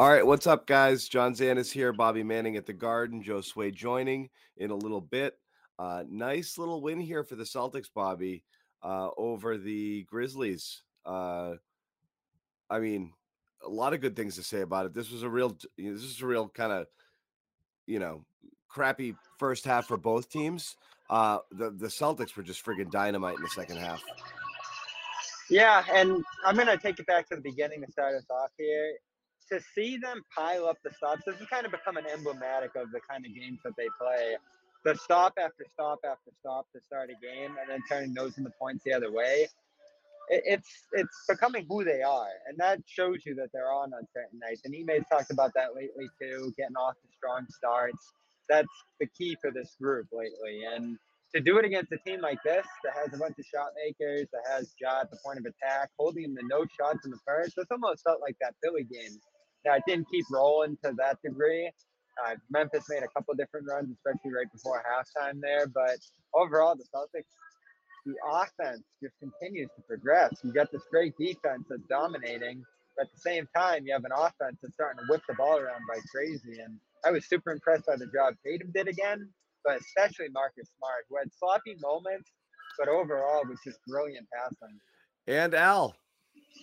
All right, what's up, guys? John Zannis here, Bobby Manning at the Garden, Josue joining in a little bit. Uh, nice little win here for the Celtics, Bobby, uh, over the Grizzlies. Uh, I mean, a lot of good things to say about it. This was a real, this is a real kind of, you know, crappy first half for both teams. Uh, the the Celtics were just friggin' dynamite in the second half. Yeah, and I'm gonna take it back to the beginning to start us off here to see them pile up the stops, this has kind of become an emblematic of the kind of games that they play. The stop after stop after stop to start a game, and then turning those into points the other way. It, it's it's becoming who they are, and that shows you that they're on on certain nights. And Ime's talked about that lately too, getting off to strong starts. That's the key for this group lately, and to do it against a team like this that has a bunch of shot makers, that has Ja at the point of attack, holding them to no shots in the first, it's almost felt like that Philly game now, it didn't keep rolling to that degree. Uh, Memphis made a couple different runs, especially right before halftime there. But overall, the Celtics, the offense just continues to progress. You got this great defense that's dominating. But at the same time, you have an offense that's starting to whip the ball around like crazy. And I was super impressed by the job Tatum did again, but especially Marcus Smart, who had sloppy moments, but overall was just brilliant passing. And Al,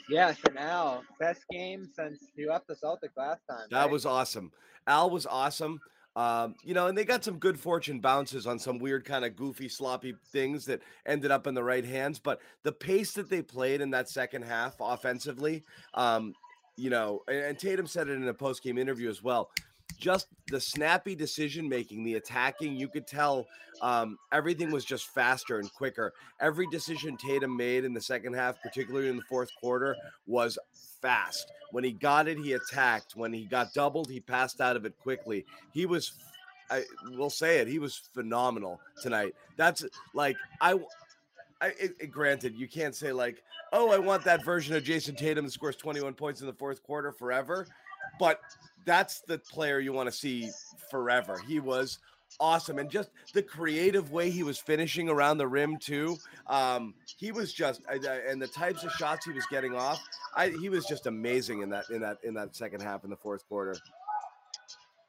yeah, for now, best game since he left the Celtics last time. That right? was awesome. Al was awesome. Um, you know, and they got some good fortune bounces on some weird kind of goofy, sloppy things that ended up in the right hands. But the pace that they played in that second half offensively, um, you know, and, and Tatum said it in a post game interview as well just the snappy decision making, the attacking, you could tell um, everything was just faster and quicker. Every decision Tatum made in the second half, particularly in the fourth quarter, was fast. When he got it, he attacked. When he got doubled, he passed out of it quickly. He was, I will say it, he was phenomenal tonight. That's like, I, I it, granted, you can't say like, oh, I want that version of Jayson Tatum that scores 21 points in the fourth quarter forever. But that's the player you want to see forever. He was awesome and just the creative way he was finishing around the rim too um he was just and the types of shots he was getting off i he was just amazing in that in that in that second half in the fourth quarter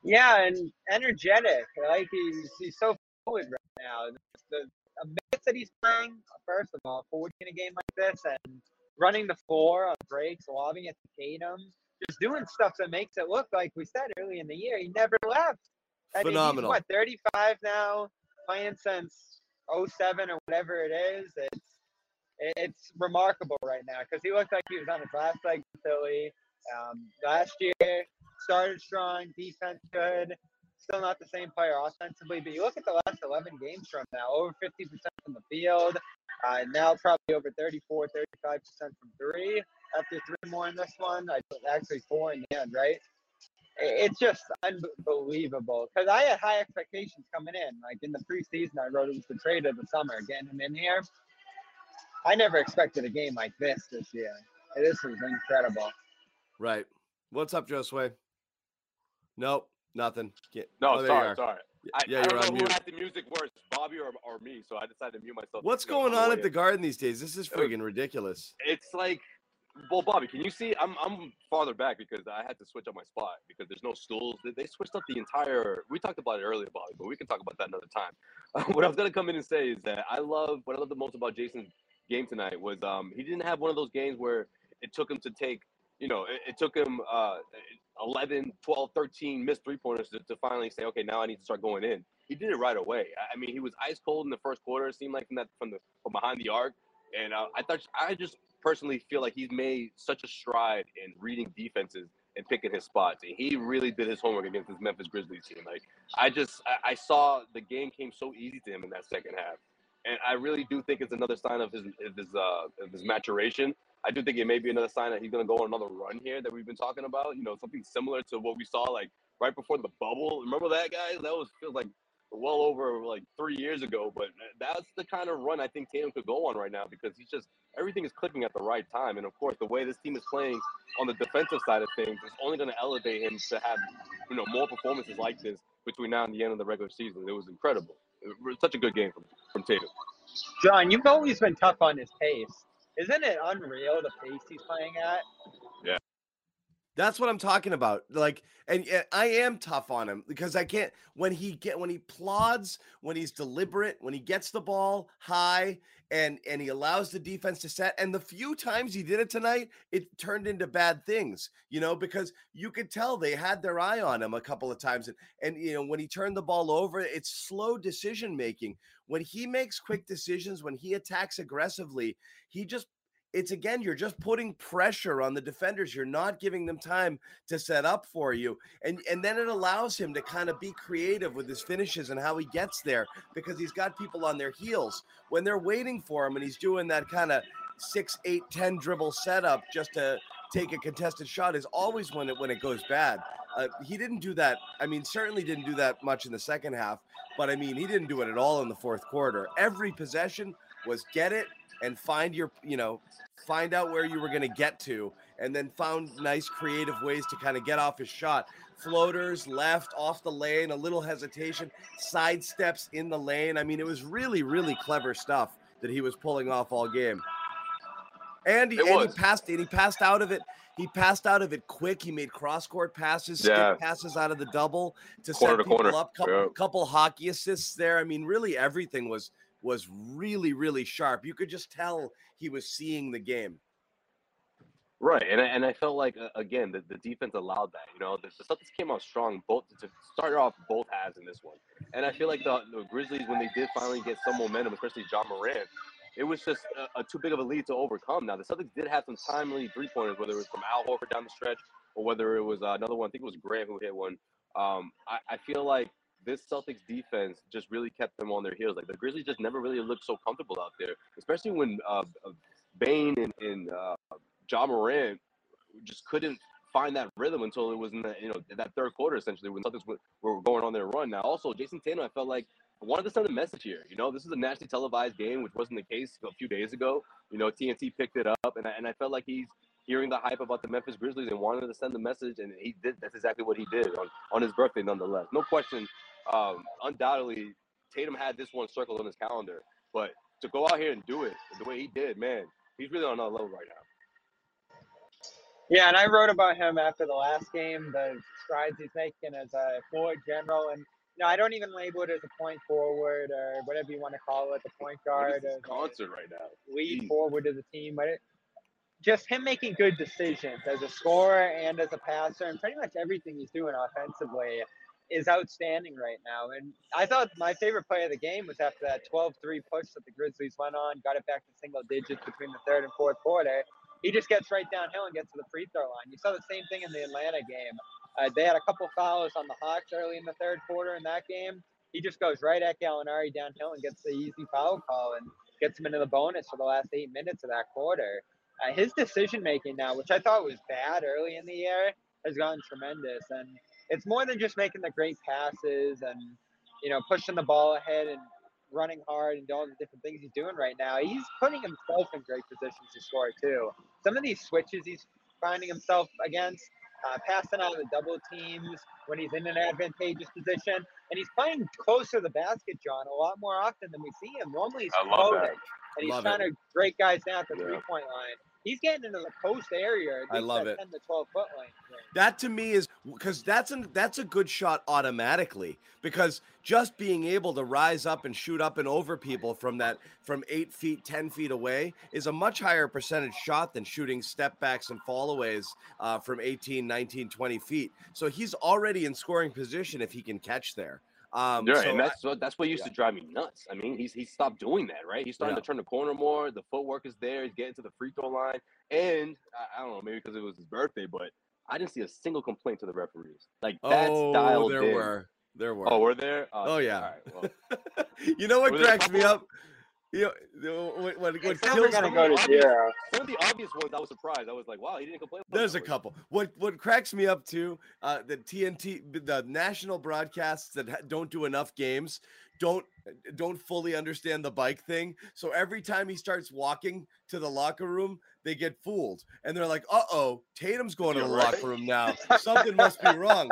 yeah and energetic like he's he's so fluid right now the, the minutes that he's playing first of all 40 in a game like this and running the floor on breaks lobbing it to Tatum just doing stuff that makes it look like we said early in the year. He never left. I Phenomenal. Mean, what 35 now, playing since 07 or whatever it is. It's it's remarkable right now because he looked like he was on his last leg in Philly. Um, last year started strong, defense good. Still not the same player offensively, but you look at the last 11 games from now, over 50% from the field. Uh, now probably over 34, 35% from three after three more in this one. I actually four in the end, right? It's just unbelievable because I had high expectations coming in. Like in the preseason, I wrote it was the trade of the summer. Getting him in here, I never expected a game like this this year. This was incredible. Right. What's up, Josue? Nope, nothing. Get, no, oh, sorry, sorry. I, yeah, I you're on mute. Who had the music worse, Bobby or, or me? So I decided to mute myself. What's going on at the Garden these days? This is freaking ridiculous. It's like well, Bobby, can you see? I'm I'm farther back because I had to switch up my spot because there's no stools. They, switched up the entire. We talked about it earlier, Bobby, but we can talk about that another time. Uh, what I was gonna come in and say is that I love what I love the most about Jayson's game tonight was um he didn't have one of those games where it took him to take you know it, it took him uh 11 12 13 missed three pointers to, to finally say okay now i need to start going in he did it right away i mean he was ice cold in the first quarter it seemed like from that from the from behind the arc and uh, i thought i just personally feel like he's made such a stride in reading defenses and picking his spots. And he really did his homework against this Memphis Grizzlies team. Like I just I, I saw the game came so easy to him in that second half. And I really do think it's another sign of his of his uh of his maturation. I do think it may be another sign that he's gonna go on another run here that we've been talking about. You know, something similar to what we saw like right before the bubble. Remember that guys? That was feels like well over like three years ago. But that's the kind of run I think Tatum could go on right now because he's just everything is clicking at the right time. And of course, the way this team is playing on the defensive side of things is only going to elevate him to have you know more performances like this between now and the end of the regular season. It was incredible. It was such a good game from from Tatum. John, you've always been tough on his pace. Isn't it unreal the pace he's playing at? Yeah. That's what I'm talking about. Like, and, and, I am tough on him because I can't when he get when he plods, when he's deliberate, when he gets the ball high and and he allows the defense to set. And the few times he did it tonight, it turned into bad things, you know, because you could tell they had their eye on him a couple of times. And and you know, when he turned the ball over, it's slow decision making. When he makes quick decisions, when he attacks aggressively, he just it's again you're just putting pressure on the defenders you're not giving them time to set up for you and and then it allows him to kind of be creative with his finishes and how he gets there because he's got people on their heels. When they're waiting for him and he's doing that kind of six eight ten dribble setup just to take a contested shot is always when it when it goes bad. Uh, he didn't do that i mean certainly didn't do that much in the second half but i mean he didn't do it at all in the fourth quarter. Every possession was get it and find your, you know, find out where you were going to get to, and then found nice creative ways to kind of get off his shot. Floaters left off the lane, a little hesitation, side steps in the lane. I mean, it was really, really clever stuff that he was pulling off all game. And he, and he passed and he passed out of it. He passed out of it quick. He made cross court passes, yeah. passes out of the double to corner set to people corner. up. Couple, yeah. couple hockey assists there. I mean, really everything was was really, really sharp. You could just tell he was seeing the game. Right, and I, and I felt like uh, again the, the defense allowed that. You know, the, the Celtics came out strong both to start off both halves in this one, and I feel like the, the Grizzlies when they did finally get some momentum, especially Ja Morant, it was just a, a, too big of a lead to overcome. Now the Celtics did have some timely three pointers, whether it was from Al Horford down the stretch or whether it was uh, another one. I think it was Grant who hit one. Um, I, I feel like this Celtics defense just really kept them on their heels. Like the Grizzlies just never really looked so comfortable out there, especially when uh, uh Bane and, and uh, Ja Morant just couldn't find that rhythm until it was in the you know that third quarter essentially when Celtics were going on their run. Now also Jayson Tatum, I felt like I wanted to send a message here. You know, this is a nationally televised game, which wasn't the case a few days ago. You know, TNT picked it up, and I, and I felt like he's hearing the hype about the Memphis Grizzlies and wanted to send the message, and he did. That's exactly what he did on on his birthday, nonetheless. No question um, undoubtedly Tatum had this one circled on his calendar, but to go out here and do it the way he did, man, he's really on another level right now. Yeah, and I wrote about him after the last game, the strides he's making as a forward general, and you know, I don't even label it as a point forward or whatever you want to call it, the point guard. Or concert right now. Lead Jeez. forward of the team, but it, just him making good decisions as a scorer and as a passer, and pretty much everything he's doing offensively is outstanding right now. And I thought my favorite play of the game was after that 12 3 push that the Grizzlies went on, got it back to single digits between the third and fourth quarter. He just gets right downhill and gets to the free throw line. You saw the same thing in the Atlanta game. Uh, they had a couple fouls on the Hawks early in the third quarter in that game. He just goes right at Gallinari downhill and gets the easy foul call and gets him into the bonus for the last eight minutes of that quarter. Uh, his decision making now, which I thought was bad early in the year, has gotten tremendous. And it's more than just making the great passes and you know pushing the ball ahead and running hard and doing all the different things he's doing right now. He's putting himself in great positions to score too. Some of these switches he's finding himself against, uh, passing out of the double teams when he's in an advantageous position, and he's playing closer to the basket, John, a lot more often than we see him. Normally he's floating, and he's love trying it. to break guys down at the yeah. three point line he's getting into the post area. I love it. 10 to 12 foot lane. That to me is because that's a that's a good shot automatically because just being able to rise up and shoot up and over people from that from eight feet, ten feet away is a much higher percentage shot than shooting step backs and fallaways uh, from 18, 19, 20 feet. So he's already in scoring position if he can catch there. Um, yeah, so and that's I, that's what used yeah. to drive me nuts. I mean, he's he stopped doing that, right? He's starting yeah. to turn the corner more. The footwork is there. He's getting to the free throw line, and I, I don't know, maybe because it was his birthday, but I didn't see a single complaint to the referees. Like that's oh, dialed there in. were, there were. Oh, were there? Oh, oh yeah. Right, well. you know what cracks me up? You know, what, what, what kills gonna go to zero. One of the obvious ones, I was surprised. I was like, "Wow, he didn't complain." There's a couple. What what cracks me up too? Uh, the TNT, the national broadcasts that don't do enough games, don't don't fully understand the bike thing. So every time he starts walking to the locker room, they get fooled, and they're like, "Uh oh, Tatum's going to the right. locker room now. Something must be wrong."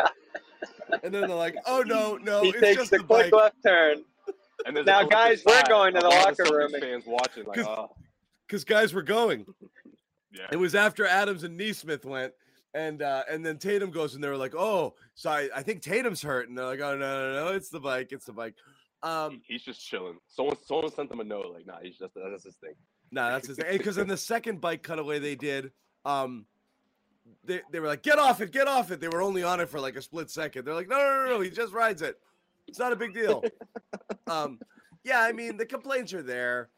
And then they're like, "Oh no, no, he it's takes just the, the quick bike. left turn." And now, guys, we're going to the locker room. Fans watching, like, because oh. guys were going. yeah. It was after Adams and Nesmith went, and uh, and then Tatum goes and they're like, oh, so I, I think Tatum's hurt, and they're like, oh no no no, it's the bike, it's the bike. Um, he's just chilling. Someone someone sent him a note like, nah, he's just that's his thing. nah, that's his thing. Because in the second bike cutaway they did, um, they they were like, get off it, get off it. They were only on it for like a split second. They're like, no no no no, he just rides it. It's not a big deal. um, yeah, I mean the complaints are there.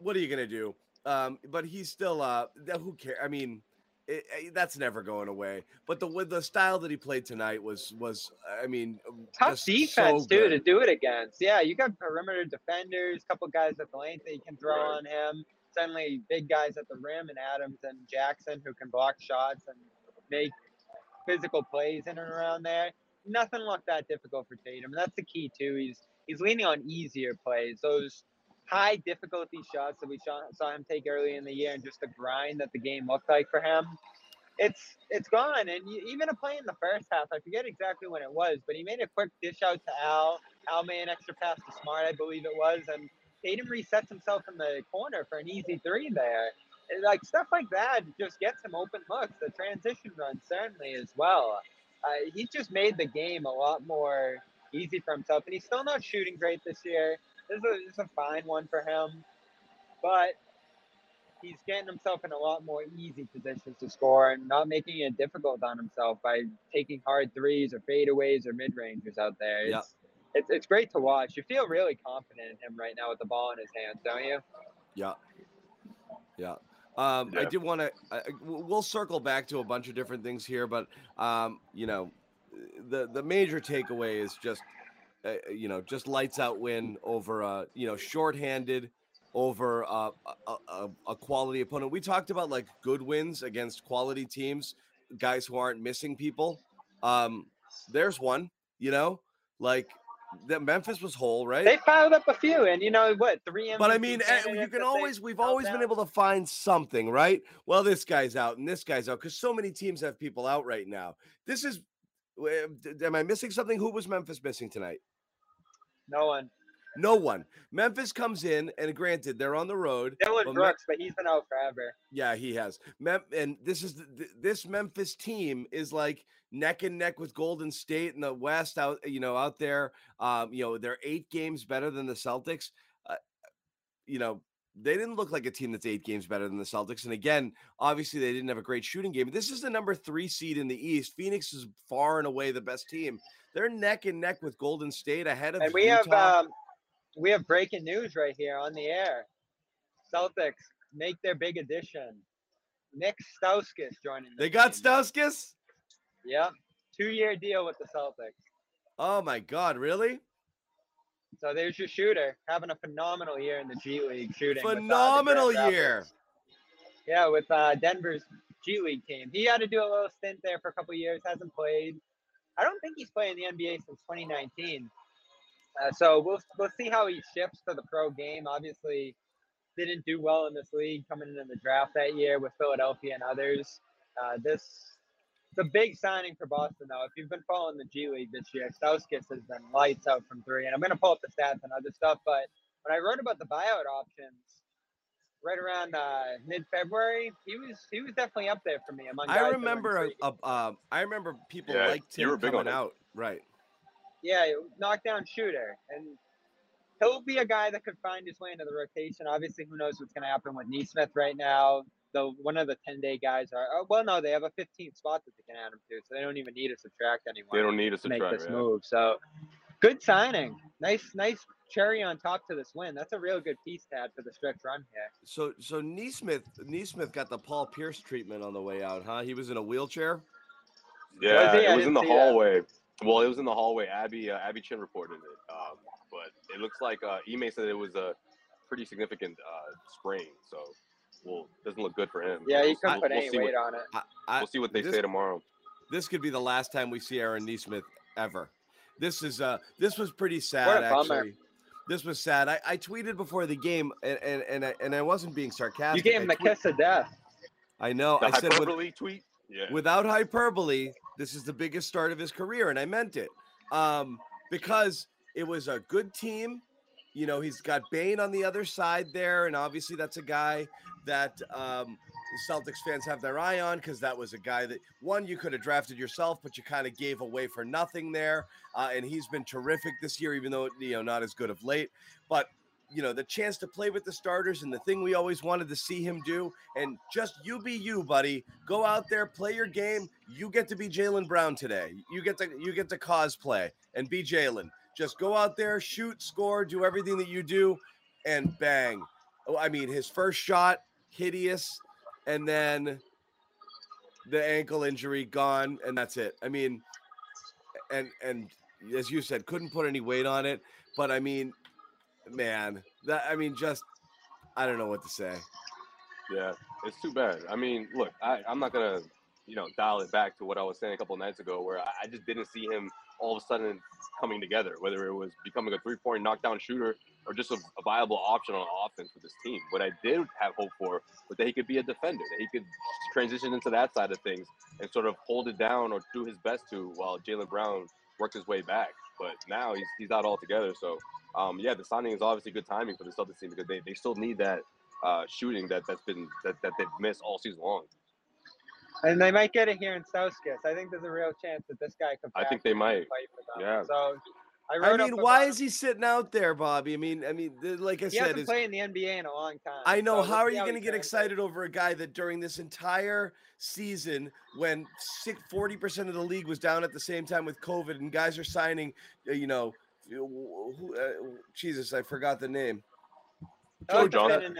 What are you gonna do? Um, but he's still uh, who cares? I mean it, it, that's never going away. But the with the style that he played tonight was was I mean tough defense so too to do it against. Yeah, you got perimeter defenders, couple guys at the lane that you can throw right. on him. Suddenly, big guys at the rim and Adams and Jackson who can block shots and make physical plays in and around there. Nothing looked that difficult for Tatum. And that's the key too. He's he's leaning on easier plays. Those high difficulty shots that we saw, saw him take early in the year and just the grind that the game looked like for him, it's it's gone. And even a play in the first half, I forget exactly when it was, but he made a quick dish out to Al. Al made an extra pass to Smart, I believe it was, and Tatum resets himself in the corner for an easy three there. And like stuff like that just gets him open looks. The transition run certainly as well. Uh, he's just made the game a lot more easy for himself, and he's still not shooting great this year. This is, a, this is a fine one for him, but he's getting himself in a lot more easy positions to score and not making it difficult on himself by taking hard threes or fadeaways or mid rangers out there. It's, yeah. it's, it's great to watch. You feel really confident in him right now with the ball in his hands, don't you? Yeah. Yeah. Um, yeah. I did want to. We'll circle back to a bunch of different things here, but um, you know, the the major takeaway is just uh, you know, just lights out win over a, you know, shorthanded over a, a, a, quality opponent. We talked about like good wins against quality teams, guys who aren't missing people. Um, there's one, you know, like that Memphis was whole, right? They piled up a few, and you know what? Three. MVP but I mean, eh, you can always we've always been able to find something, right? Well, this guy's out and this guy's out because so many teams have people out right now. This is. Am I missing something? Who was Memphis missing tonight? No one. No one. Memphis comes in, and granted, they're on the road. Dillon but Brooks, but he's been out forever. Yeah, he has. Mem- and this is the, this Memphis team is like neck and neck with Golden State in the West. Out, you know, out there. Um, you know, they're eight games better than the Celtics. Uh, you know, they didn't look like a team that's eight games better than the Celtics. And again, obviously, they didn't have a great shooting game. This is the number three seed in the East. Phoenix is far and away the best team. They're neck and neck with Golden State ahead of. And we Utah. have um, we have breaking news right here on the air. Celtics make their big addition. Nick Stauskas joining. The they got Stauskas. Yep, two-year deal with the Celtics. Oh my God! Really? So there's your shooter having a phenomenal year in the G League shooting. Phenomenal with, uh, year. Yeah, with uh, Denver's G League team. He had to do a little stint there for a couple years. Hasn't played. I don't think he's playing the NBA since 2019. Uh, so we'll we'll see how he shifts to the pro game. Obviously, didn't do well in this league coming into the draft that year with Philadelphia and others. Uh, this it's a big signing for Boston, though. If you've been following the G League this year, Stauskas has been lights out from three. And I'm going to pull up the stats and other stuff. But when I wrote about the buyout options, right around uh, mid-February, he was he was definitely up there for me. Among I remember a, a, uh, I remember people yeah, liked him coming out, right? Yeah, knockdown shooter, and he'll be a guy that could find his way into the rotation. Obviously, who knows what's going to happen with Nesmith right now? Though one of the ten day guys are oh, well, no, they have a 15 spot that they can add him to, so they don't even need to subtract anyone. They don't need to subtract make this yeah. move. So good signing, nice, nice cherry on top to this win. That's a real good piece to add for the stretch run here. So so Nesmith Nesmith got the Paul Pierce treatment on the way out, huh? He was in a wheelchair. Yeah, was it was in the hallway. That. Well, it was in the hallway. Abby uh, Abby Chin reported it, um, but it looks like uh, Ime said it was a pretty significant uh, sprain. So, well, doesn't look good for him. Yeah, he couldn't put we'll any weight what, on it. I, I, we'll see what they this, say tomorrow. This could be the last time we see Aaron Nesmith ever. This is uh this was pretty sad actually this was sad. I, I tweeted before the game, and and and I, and I wasn't being sarcastic. You gave him the kiss of death. I know. The I said hyperbole with, tweet. Yeah. Without hyperbole, this is the biggest start of his career, and I meant it. Um, because it was a good team. You know, he's got Bane on the other side there, and obviously that's a guy that um, Celtics fans have their eye on because that was a guy that one you could have drafted yourself, but you kind of gave away for nothing there. Uh, and he's been terrific this year, even though you know not as good of late. But you know the chance to play with the starters and the thing we always wanted to see him do, and just you be you, buddy. Go out there, play your game. You get to be Jaylen Brown today. You get to you get to cosplay and be Jaylen. Just go out there, shoot, score, do everything that you do, and bang. Oh, I mean, his first shot, hideous and then the ankle injury gone, and that's it. I mean, and and as you said, couldn't put any weight on it. But I mean, man, that I mean, just I don't know what to say. Yeah, it's too bad. I mean, look, I, I'm not gonna, you know, dial it back to what I was saying a couple nights ago, where I, I just didn't see him all of a sudden coming together, whether it was becoming a three-point knockdown shooter or just a, a, viable option on offense for this team. What I did have hope for was that he could be a defender, that he could transition into that side of things and sort of hold it down or do his best to while Jaylen Brown worked his way back. But now he's, he's not all together. So, um, yeah, the signing is obviously good timing for the Celtics team because they, they still need that uh, shooting that, that's been that, that they've missed all season long. And they might get it here in Stauskas. I think there's a real chance that this guy could. I think they might. Yeah. So I, I mean, why is he sitting out there, Bobby? I mean, I mean, like I he said, hasn't played in the NBA in a long time. I know. So how are you going to get excited over a guy that during this entire season, when 40 percent of the league was down at the same time with COVID, and guys are signing, uh, you know, uh, Jesus, I forgot the name. Joe Johnson.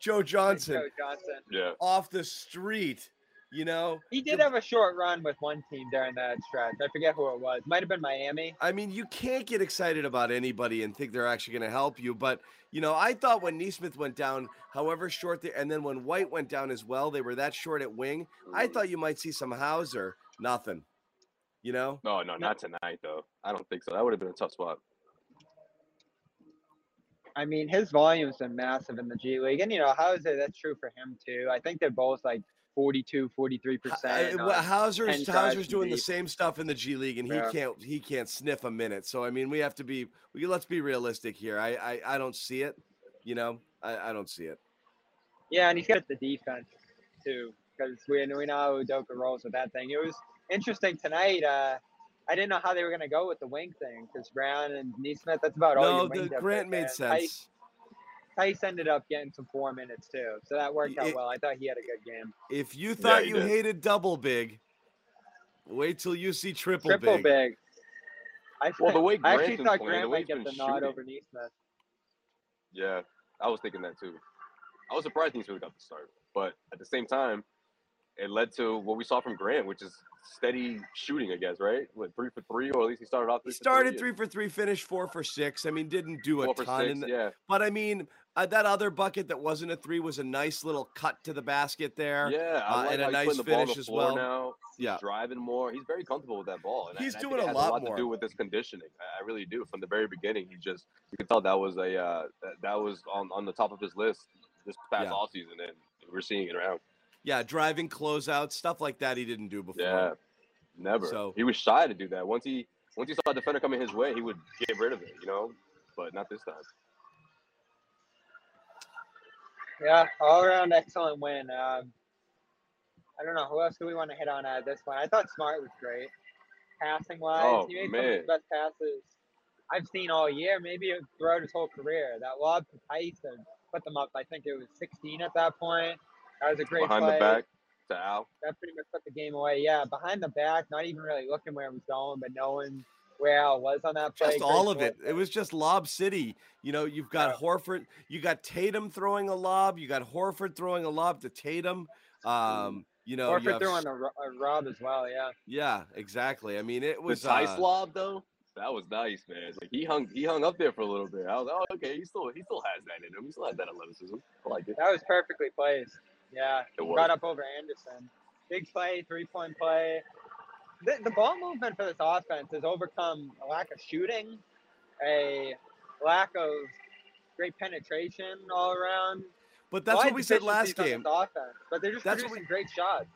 Joe Johnson. Joe Johnson. Yeah. Off the street. You know, he did have a short run with one team during that stretch. I forget who it was. Might have been Miami. I mean, you can't get excited about anybody and think they're actually going to help you. But you know, I thought when Nesmith went down, however short, they, and then when White went down as well, they were that short at wing. I thought you might see some Hauser. Nothing. You know? No, no, not tonight though. I don't think so. That would have been a tough spot. I mean, his volume's been massive in the G League, and you know, Hauser. That's true for him too. I think they're both like 42, 43 percent. Hauser's Hauser's doing the same stuff in the G League, and he yeah. can't he can't sniff a minute. So I mean, we have to be we let's be realistic here. I I, I don't see it. You know, I, I don't see it. Yeah, and he's got the defense too, because we we know Udoka rolls with that thing. It was interesting tonight. Uh, I didn't know how they were going to go with the wing thing because Brown and Nesmith, that's about all. No, the Grant made sense. Theis ended up getting some four minutes too, so that worked out it, well. I thought he had a good game. If you thought yeah, you did. hated double big, wait till you see triple, triple big. big. I, well, the way I actually thought playing, Grant might get the nod over Nesmith. Yeah, I was thinking that too. I was surprised Nesmith got the start, but at the same time, it led to what we saw from Grant, which is steady shooting, I guess, right? What three for three, or at least he started off. he started for three, for three, finished four for six. I mean, didn't do a ton. Six, the, yeah. But I mean, uh, that other bucket that wasn't a three was a nice little cut to the basket there. Yeah, uh, like and a nice finish as well. Now. Yeah, driving more. He's very comfortable with that ball. And he's I, doing I a lot, a lot more. to do with his conditioning. I really do. From the very beginning, he just you could tell that was a uh, that, that was on on the top of his list this past yeah. off season, and we're seeing it around. Yeah, driving closeouts, stuff like that he didn't do before. Yeah, never. So he was shy to do that. Once he once he saw a defender coming his way, he would get rid of it, you know. But not this time. Yeah, all around excellent win. Um, I don't know who else do we want to hit on at this point. I thought Smart was great, passing wise. Oh, he made man. some of the best passes I've seen all year, maybe throughout his whole career. That lob to Tyson put them up. I think it was 16 at that point. That was a great play. behind play. the back to Al. That pretty much put the game away. Yeah, behind the back, not even really looking where it was going, but knowing where Al was on that play. Just all of it. It was just lob city. You know, you've got yeah. Horford, you got Tatum throwing a lob, you got Horford throwing a lob to Tatum. Um, you know, Horford you have, throwing a, a rob as well. Yeah. Yeah, exactly. I mean, it was the Theis uh, lob though. That was nice, man. Like he hung, he hung up there for a little bit. I was, oh, okay. He still, he still has that in him. He still has that athleticism. I like it. That was perfectly placed. Yeah, it was. got up over Anderson. Big play, three point play. The, the ball movement for this offense has overcome a lack of shooting, a lack of great penetration all around. But that's what we said last game. Offense, but they're just that's producing we, great shots.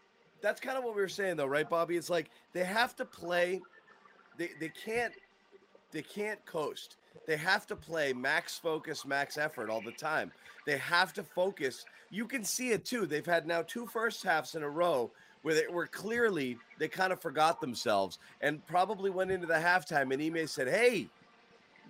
That's kind of what we were saying, though, right, Bobby? It's like they have to play. They they can't they can't coast. they have to play max focus, max effort all the time. They have to focus. You can see it too. They've had now two first halves in a row where they were clearly they kind of forgot themselves and probably went into the halftime and Ime said, "Hey,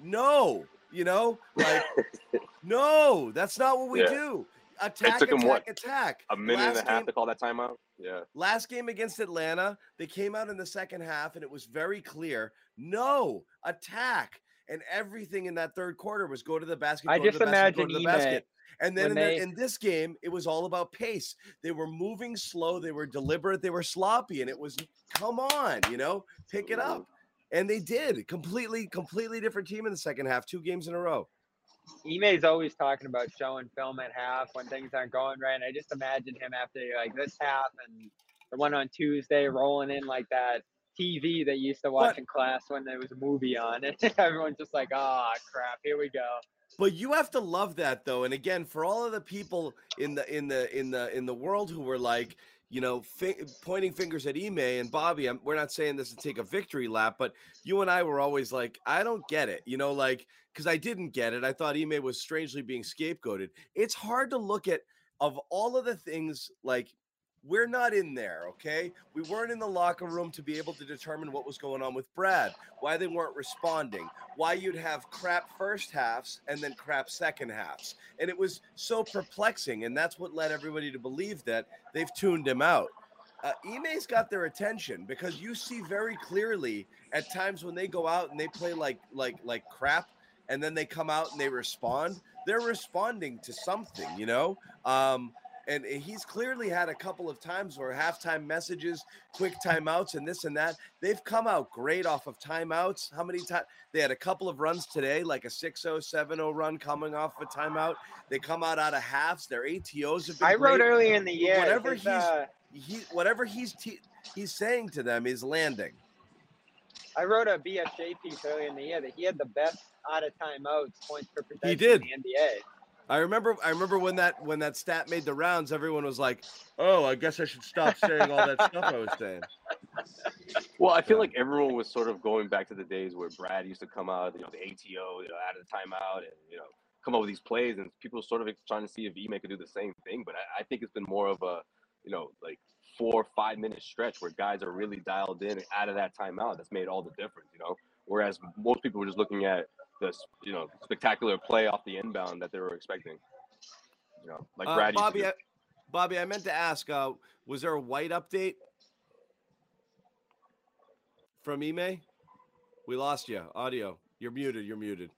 no, you know, like no, that's not what we Yeah. do. Attack, took 'em attack, what, attack. A minute Last and a half game- to call that timeout. Yeah. Last game against Atlanta, they came out in the second half and it was very clear no attack. And everything in that third quarter was go to the basket. I go to just basket, imagine the basket. And then in, when the- in this game, it was all about pace. They were moving slow, they were deliberate, they were sloppy, and it was come on, you know, pick it up. And they did. Completely, completely different team in the second half, two games in a row. Ime's always talking about showing film at half when things aren't going right. And I just imagine him after like this half and the one on Tuesday rolling in like that TV that you used to watch But- in class when there was a movie on. And everyone's just like, oh, crap, here we go. But you have to love that though. And again, for all of the people in the in the in the in the world who were like, you know, fi- pointing fingers at Ime and Bobby, I'm, we're not saying this to take a victory lap, but you and I were always like, I don't get it. You know, like because I didn't get it. I thought Ime was strangely being scapegoated. It's hard to look at of all of the things like we're not in there, okay? We weren't in the locker room to be able to determine what was going on with Brad, why they weren't responding, why you'd have crap first halves and then crap second halves. And it was so perplexing. And that's what led everybody to believe that they've tuned him out. Uh, Ime's got their attention because you see very clearly at times when they go out and they play like like like crap and then they come out and they respond they're responding to something you know um and he's clearly had a couple of times where halftime messages, quick timeouts, and this and that. They've come out great off of timeouts. How many times they had a couple of runs today, like a 6-0, 7-0 run coming off a timeout. They come out out of halves. Their ATOs have been. I wrote great. earlier in the year. Whatever he's- uh, He whatever he's te- he's saying to them is landing. I wrote a BFJ piece earlier in the year that he had the best out of timeouts points per possession did. in the NBA. I remember I remember when that when that stat made the rounds, everyone was like, "Oh, I guess I should stop saying all that stuff I was saying." Well, I feel like everyone was sort of going back to the days where Brad used to come out, you know, the ATO, you know, out of the timeout, and you know, come up with these plays, and people were sort of trying to see if Ime could do the same thing. But I, I think it's been more of a, you know, like four or five minute stretch where guys are really dialed in out of that timeout. That's made all the difference, you know. Whereas most people were just looking at this, you know, spectacular play off the inbound that they were expecting. You know, like Uh, Brad used to Bobby. I, Bobby, I meant to ask, uh, was there a white update from Ime? We lost you. Audio. You're muted. You're muted.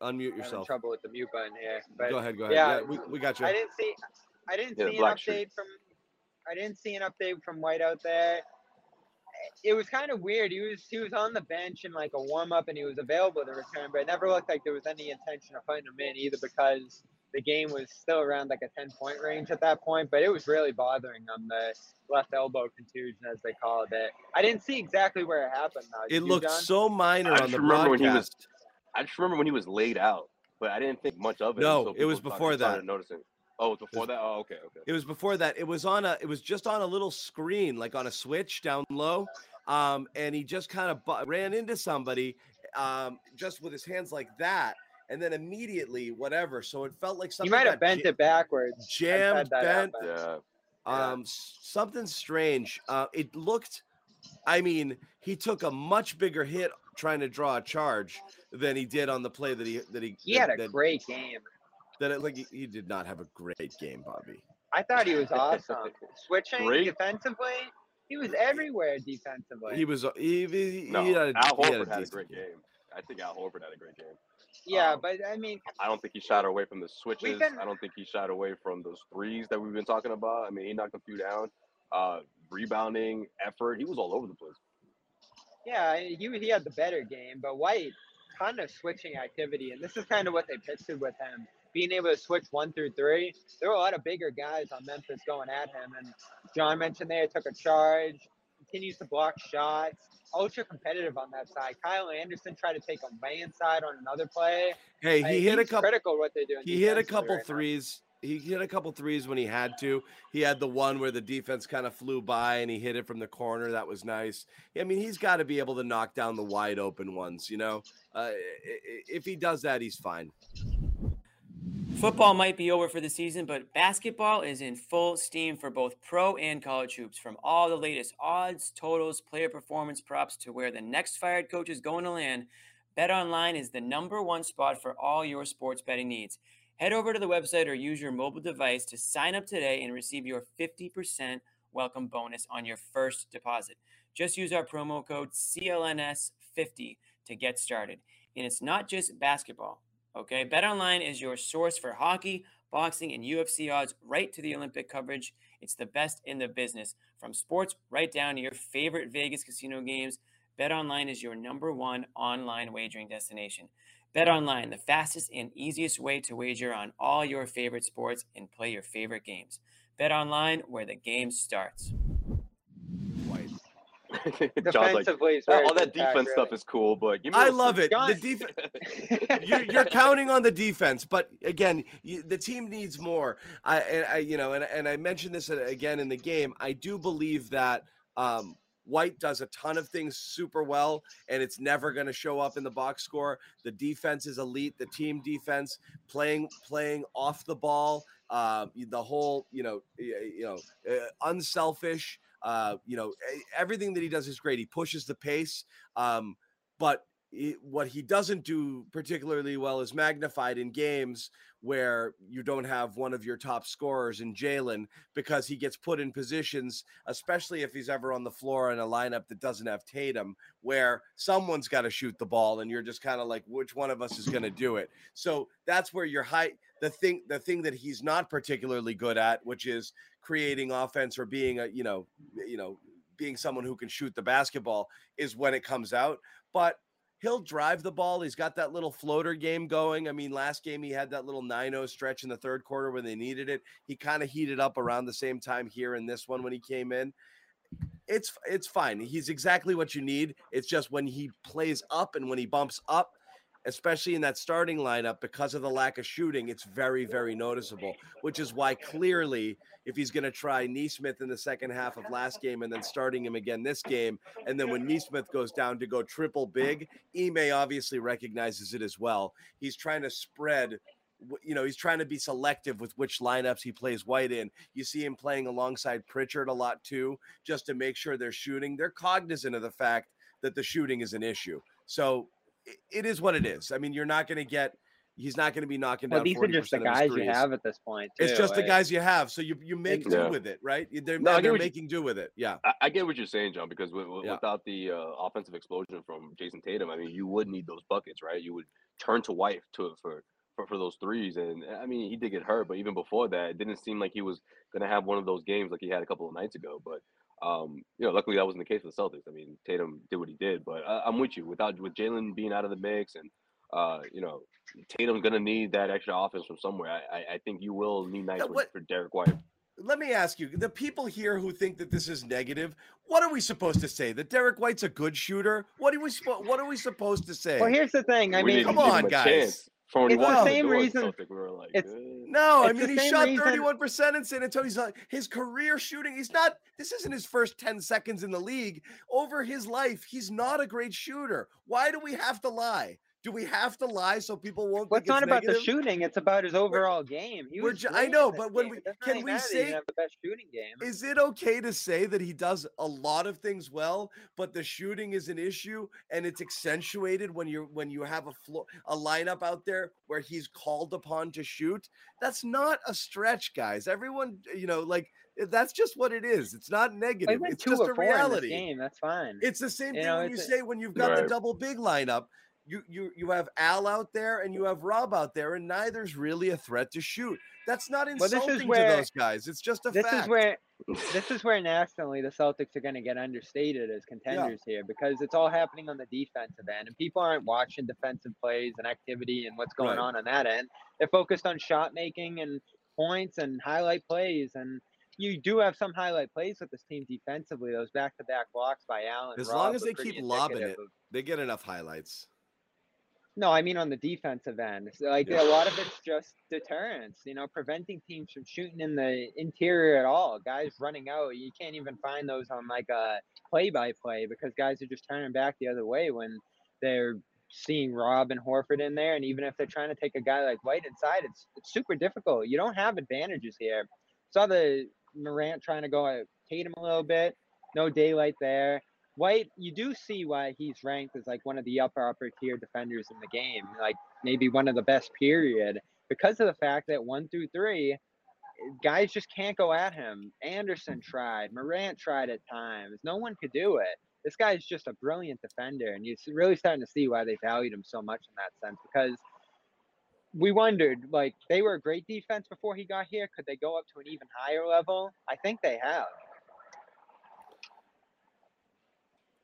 Unmute yourself. trouble with the mute button here. But Go ahead. Go ahead. yeah, Yeah, we, we got you. I didn't see. I didn't Yeah, see an update shirt. from. I didn't see an update from White out there. It was kind of weird. He was he was on the bench in like a warm up, and he was available to return, but it never looked like there was any intention of putting him in either because the game was still around like a ten point range at that point. But it was really bothering him the left elbow contusion as they called it. I didn't see exactly where it happened though. Did It you, looked John? so minor I on just the remember when he was- broadcast. I just remember when he was laid out, but I didn't think much of it. No, it was people started- before that. started Noticing. Oh, before that. Oh, okay, okay. It was before that. It was on a. It was just on a little screen, like on a switch down low, um, and he just kind of bu- ran into somebody, um, just with his hands like that, and then immediately whatever. So it felt like something. You might have bent ja- it backwards. Jammed, bent, happen. Yeah. Yeah. um, s- something strange. Uh, it looked. I mean, he took a much bigger hit trying to draw a charge than he did on the play that he that he He that, had a that, great game. That it, like he, he did not have a great game, Bobby. I thought he was awesome. Switching Great. defensively, he was everywhere defensively. He was uh, he, he, No, he had a, Al he Horford had a, decent great game. I think Al Horford had a great game. yeah, um, but I mean, I don't think he shot away from the switches. been- I don't think he shot away from those threes that we've been talking about. I mean, he knocked a few down. Uh, rebounding, effort, he was all over the place. yeah, he he had the better game. But White, ton of switching activity, and this is kind of what they pictured with him, being able to switch one through three. There were a lot of bigger guys on Memphis going at him, and John mentioned there took a charge, continues to block shots. Ultra competitive on that side. Kyle Anderson tried to take a man side on another play. Hey, I- he hit a couple. Critical what they're doing. He hit a couple right now. threes. he hit a couple threes when he had to. He had the one where the defense kind of flew by and he hit it from the corner. That was nice. I mean, he's got to be able to knock down the wide open ones. You know, uh, if he does that, he's fine. Football might be over for the season, but basketball is in full steam for both pro and college hoops. From all the latest odds, totals, player performance props to where the next fired coach is going to land, BetOnline is the number one spot for all your sports betting needs. Head over to the website or use your mobile device to sign up today and receive your 50% welcome bonus on your first deposit. Just use our promo code CLNS50 to get started. And it's not just basketball. Okay, BetOnline is your source for hockey, boxing, and UFC odds right to the Olympic coverage. It's the best in the business. From sports right down to your favorite Vegas casino games, BetOnline is your number one online wagering destination. BetOnline, the fastest and easiest way to wager on all your favorite sports and play your favorite games. BetOnline, where the game starts. Defensively, like, all that defense really. stuff is cool, but I love it. The defense. you're, you're, counting on the defense, but again, you, the team needs more. I, and I, you know, and, and I mentioned this again in the game. I do believe that um, White does a ton of things super well, and it's never going to show up in the box score. The defense is elite. The team defense playing playing off the ball. Uh, the whole, you know, you know, uh, unselfish. Uh, you know, everything that he does is great. He pushes the pace, um, but what he doesn't do particularly well is magnified in games where you don't have one of your top scorers in Jaylen because he gets put in positions, especially if he's ever on the floor in a lineup that doesn't have Tatum, where someone's got to shoot the ball, and you're just kind of like, which one of us is going to do it? So that's where your height, the thing, the thing that he's not particularly good at, which is creating offense or being a, you know, you know, being someone who can shoot the basketball, is when it comes out. But he'll drive the ball. He's got that little floater game going. I mean, last game he had that little 9-0 stretch in the third quarter when they needed it. He kind of heated up around the same time here in this one when he came in. It's it's fine. He's exactly what you need. It's just when he plays up and when he bumps up, especially in that starting lineup, because of the lack of shooting, it's very, very noticeable. Which is why clearly, if he's going to try Nesmith in the second half of last game and then starting him again this game, and then when Nesmith goes down to go triple big, Ime obviously recognizes it as well. He's trying to spread you know, he's trying to be selective with which lineups he plays White in. You see him playing alongside Pritchard a lot too, just to make sure they're shooting. They're cognizant of the fact that the shooting is an issue. So it is what it is. I mean, you're not going to get. He's not going to be knocking well, down. These are just the guys you have at this point. Too, it's just the guys you have, so you you make yeah. do with it, right? They're, no, they're making do with it. Yeah, I, I, get what you're saying, John. Because yeah. without the uh, offensive explosion from Jayson Tatum, I mean, you would need those buckets, right? You would turn to White to for for, for those threes. And I mean, he did get hurt, but even before that, it didn't seem like he was going to have one of those games like he had a couple of nights ago. But um, you know, luckily that wasn't the case for the Celtics. I mean, Tatum did what he did, but I, am with you. Without with Jaylen being out of the mix, and uh, you know, Tatum's gonna need that extra offense from somewhere. I, I, I think you will need nights for, for Derrick White. Let me ask you: the people here who think that this is negative, what are we supposed to say? That Derrick White's a good shooter? What are we? What are we supposed to say? Well, here's the thing. I we mean, come on, guys. Chance from it's the same reason. we were like, it's, no, it's I mean he shot thirty one percent in San Antonio. He's like his career shooting. He's not. This isn't his first ten seconds in the league. Over his life, he's not a great shooter. Why do we have to lie? Do we have to lie so people won't? Well, it's not about negative? the shooting; it's about his overall we're, game. He was I know, but when we can we say the best shooting game? Is it okay to say that he does a lot of things well, but the shooting is an issue, and it's accentuated when you're when you have a floor a lineup out there where he's called upon to shoot? That's not a stretch, guys. Everyone, you know, like eh, that's just what it is. It's not negative. It's just a reality. game. That's fine. It's the same you thing know, when you say when you've got right. the double big lineup you you you have Al out there and you have Rob out there, and neither's really a threat to shoot. That's not insulting where, to those guys. It's just a this fact. is where this is where nationally the Celtics are going to get understated as contenders yeah. here because it's all happening on the defensive end, and people aren't watching defensive plays and activity and what's going right. on on that end. They're focused on shot making and points and highlight plays and you do have some highlight plays with this team defensively. Those back-to-back blocks by Allen. As long as they keep lobbing it, of, they get enough highlights. No, I mean on the defensive end. So, like Yeah. a lot of it's just deterrence, you know, preventing teams from shooting in the interior at all. Guys running out, you can't even find those on like a play-by-play because guys are just turning back the other way when they're seeing Rob and Horford in there, and even if they're trying to take a guy like White inside, it's it's super difficult. You don't have advantages here. Saw the Morant trying to go at Tatum a little bit, no daylight there. White, you do see why he's ranked as like one of the upper upper tier defenders in the game, like maybe one of the best period, because of the fact that one through three, eh, guys just can't go at him. Anderson mm-hmm. tried, Morant tried at times. No one could do it. This guy's just a brilliant defender, and you're really starting to see why they valued him so much in that sense. Because we wondered, like, they were a great defense before he got here. Could they go up to an even higher level? I think they have.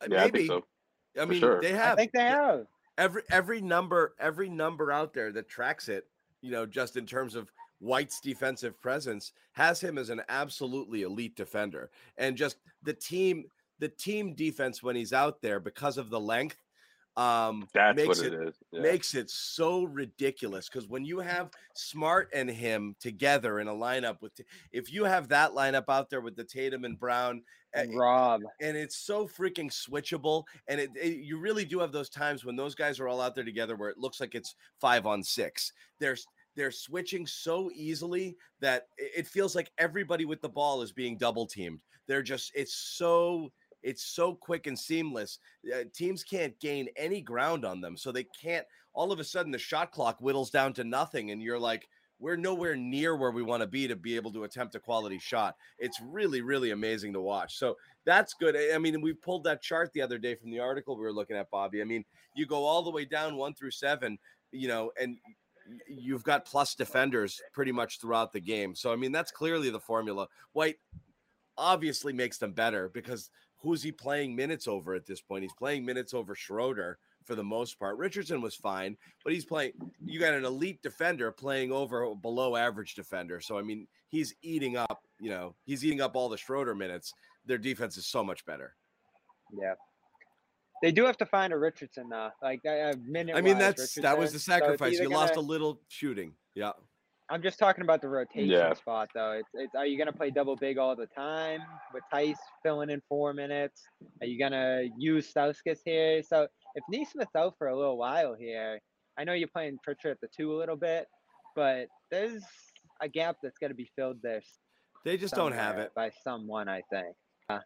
Uh, Yeah, I Maybe. think so. I mean, sure. they I think they have. every every number every number out there that tracks it you know just in terms of white's defensive presence has him as an absolutely elite defender and just the team the team defense when he's out there because of the length um That's makes what it, it is. Yeah. makes it so ridiculous because when you have smart and him together in a lineup with if you have that lineup out there with the tatum and brown uh, And Rob. and it's so freaking switchable and it, it- you really do have those times when those guys are all out there together where it looks like it's five on six there's they're switching so easily that it it feels like everybody with the ball is being double teamed they're just it's so it's so quick and seamless uh, teams can't gain any ground on them so they can't all of a sudden the shot clock whittles down to nothing and you're like we're nowhere near where we want to be to be able to attempt a quality shot. It's really really amazing to watch so that's good i mean we pulled that chart the other day from the article we were looking at bobby i mean you go all the way down one through seven you know and you've got plus defenders pretty much throughout the game so i mean that's clearly the formula. White obviously makes them better because who's he playing minutes over at this point? He's playing minutes over schroeder for the most part. Richardson was fine but he's playing you got an elite defender playing over a below average defender. So i mean he's eating up you know he's eating up all the schroeder minutes. Their defense is so much better. Yeah. They do have to find a Richardson though. Like a minute. i mean that's that was the sacrifice. you you lost a little shooting. Yeah I'm just talking about the rotation Yeah. spot though. It's, it's are you gonna play double big all the time with Theis filling in four minutes? Are you gonna use Stauskas here? So if Nesmith's out for a little while here, I know you're playing Pritchard at the two a little bit, but there's a gap that's going to be filled there. they just don't have it by someone. I think. Uh,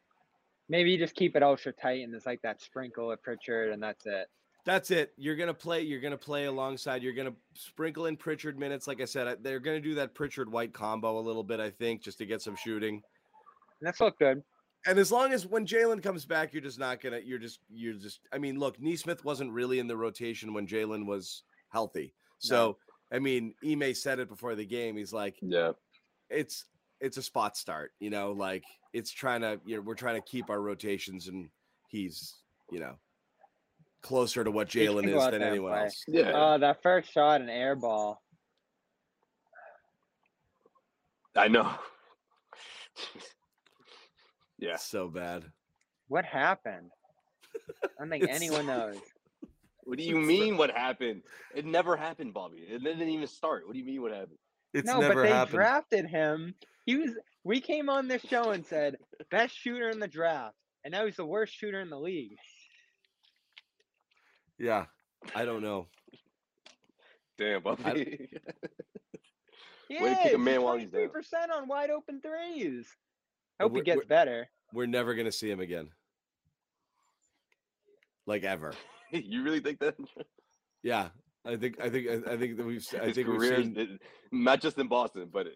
maybe you just keep it ultra tight and there's like that sprinkle of Pritchard and that's it. That's it. You're gonna play. You're gonna play alongside. You're gonna sprinkle in Pritchard minutes. Like I said, they're gonna do that Pritchard White combo a little bit. I think just to get some shooting. That's look good. And as long as when Jaylen comes back, you're just not gonna. You're just. You're just. I mean, look, Nesmith wasn't really in the rotation when Jaylen was healthy. So I mean, Ime said it before the game. He's like, Yeah. it's it's a spot start. You know, like it's trying to. You know, we're trying to keep our rotations, and he's you know closer to what Jaylen is than anyone play. else. Yeah. Uh, that first shot, an air ball. I know. yeah. so bad. What happened? I don't think anyone knows. What do you mean? What happened? It never happened, Bobby. It didn't even start. What do you mean? What happened? It's no, never but they happened. drafted him. He was. We came on this show and said best shooter in the draft, and now he's the worst shooter in the league. Yeah, I don't know. Damn, Bobby. He Way to kick a man while he's down. percent on wide open threes. I Hope he we're- gets we're- better. We're never gonna see him again. Like ever. you really think that? Yeah, I think I think I I think that we've s- I His think we've career, seen. it- not just in Boston, but uh,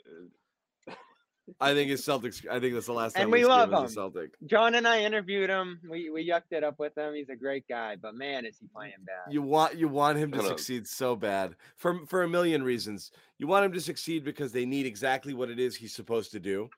I think it's Celtics. I think that's the last time And we see love him as a him. Celtic. John and I interviewed him. We we yucked it up with him. He's a great guy, but man, is he playing bad. You want you want him to Hold on. succeed so bad for for a million reasons. You want him to succeed because they need exactly what it is he's supposed to do.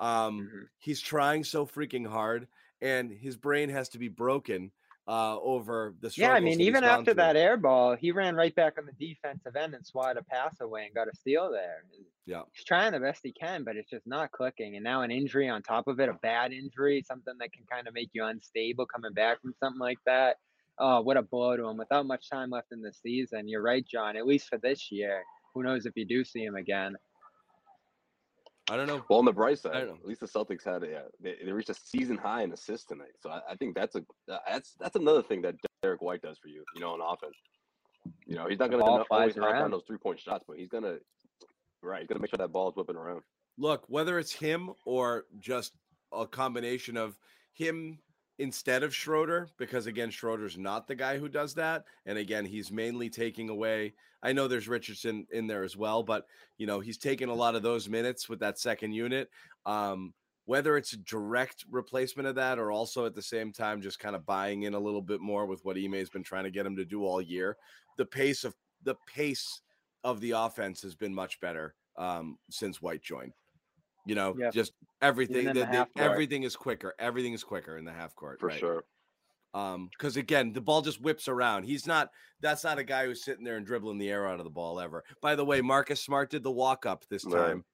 Um, Mhm. he's trying so freaking hard, and his brain has to be broken uh, over the. Yeah, I mean, even after through. that air ball, he ran right back on the defensive end and swatted a pass away and got a steal there. Yeah. He's trying the best he can, but it's just not clicking. And now an injury on top of it, a bad injury, something that can kind of make you unstable coming back from something like that. oh, what a blow to him without much time left in the season. You're right, John. At least for this year. Who knows if you do see him again? I don't know. Well, on the bright I side, don't know. at least the Celtics had a, uh, they, they reached a season high in assists tonight. So I, I think that's a that's that's another thing that Derrick White does for you, you know, on offense. You know, he's not going to always knock down those three point shots, but he's gonna right, he's gonna make sure that ball is whipping around. Look, whether it's him or just a combination of him instead of Schroeder, because again, Schroeder's not the guy who does that. And again, he's mainly taking away. I know there's Richardson in there as well, but you know, he's taking a lot of those minutes with that second unit. Um, whether it's a direct replacement of that or also at the same time just kind of buying in a little bit more with what Ime has been trying to get him to do all year, the pace of the pace of the offense has been much better um, since White joined. You know, Yeah. just everything in the that they- half court. everything is quicker. Everything is quicker in the half court For right? sure. Um, because again, the ball just whips around. He's not. That's not a guy who's sitting there and dribbling the air out of the ball ever. By the way, Marcus Smart did the walk up this Right. time.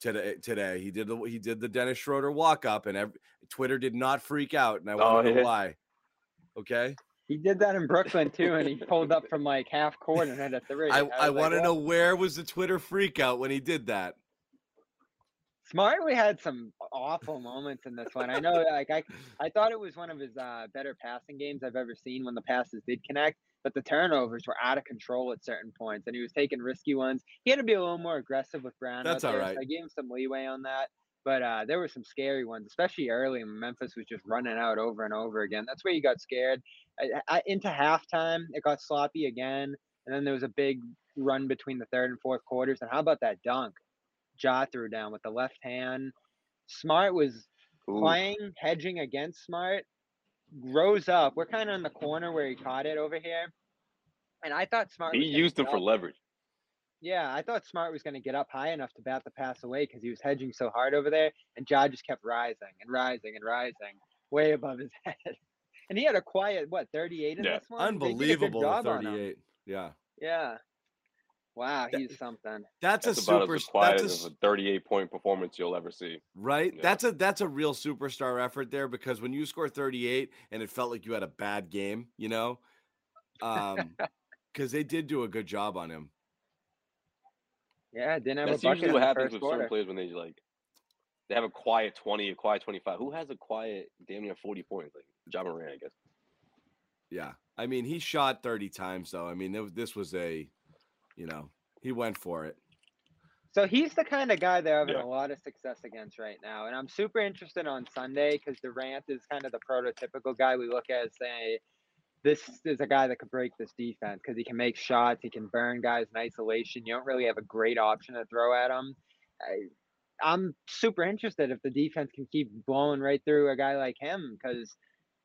Today, today he did the he did the Dennis Schroeder walk up, and ev- Twitter did not freak out, and I Oh, want to know yeah. why. Okay, He did that in Brooklyn too, and he pulled up from like half court and hit a three. I, was I want to "What?" know where was the Twitter freak out when he did that. Smart, we had some awful moments in this one. I know, like I, I thought it was one of his uh, better passing games I've ever seen when the passes did connect, but the turnovers were out of control at certain points, and he was taking risky ones. He had to be a little more aggressive with Brown. That's there, right. so I gave him some leeway on that, but uh, there were some scary ones, especially early when Memphis was just running out over and over again. That's where you got scared. I, I, into halftime, it got sloppy again, and then there was a big run between the third and fourth quarters. And how about that dunk? Ja threw down with the left hand. Smart was Ooh. playing, hedging against Smart, rose up. We're kind of in the corner where he caught it over here. And I thought Smart He was used him for up- leverage. Yeah, I thought Smart was going to get up high enough to bat the pass away because he was hedging so hard over there. And Ja just kept rising and rising and rising way above his head. And he had a quiet, what, 38 in Yeah. this one? They did a good Unbelievable, job on him. 38. Yeah, Yeah. Wow, That- he's something. that's, That's a about super. as quiet That's a, as s- a 38 point performance you'll ever see. Right? Yeah. That's a that's a real superstar effort there because when you score 38 and it felt like you had a bad game, you know, um, because they did do a good job on him. Yeah, didn't have That's a bucket usually what happens first with quarter. certain players when they like they have a quiet 20, a quiet 25. Who has a quiet damn near 40 points? Like Ja Morant, I guess. Yeah, I mean he shot 30 times though. I mean this was a, you know, he went for it. So he's the kind of guy they're having Yeah. a lot of success against right now. And I'm super interested on Sunday because Durant is kind of the prototypical guy we look at as saying, this is a guy that could break this defense because he can make shots, he can burn guys in isolation. You don't really have a great option to throw at him. I, I'm super interested if the defense can keep blowing right through a guy like him because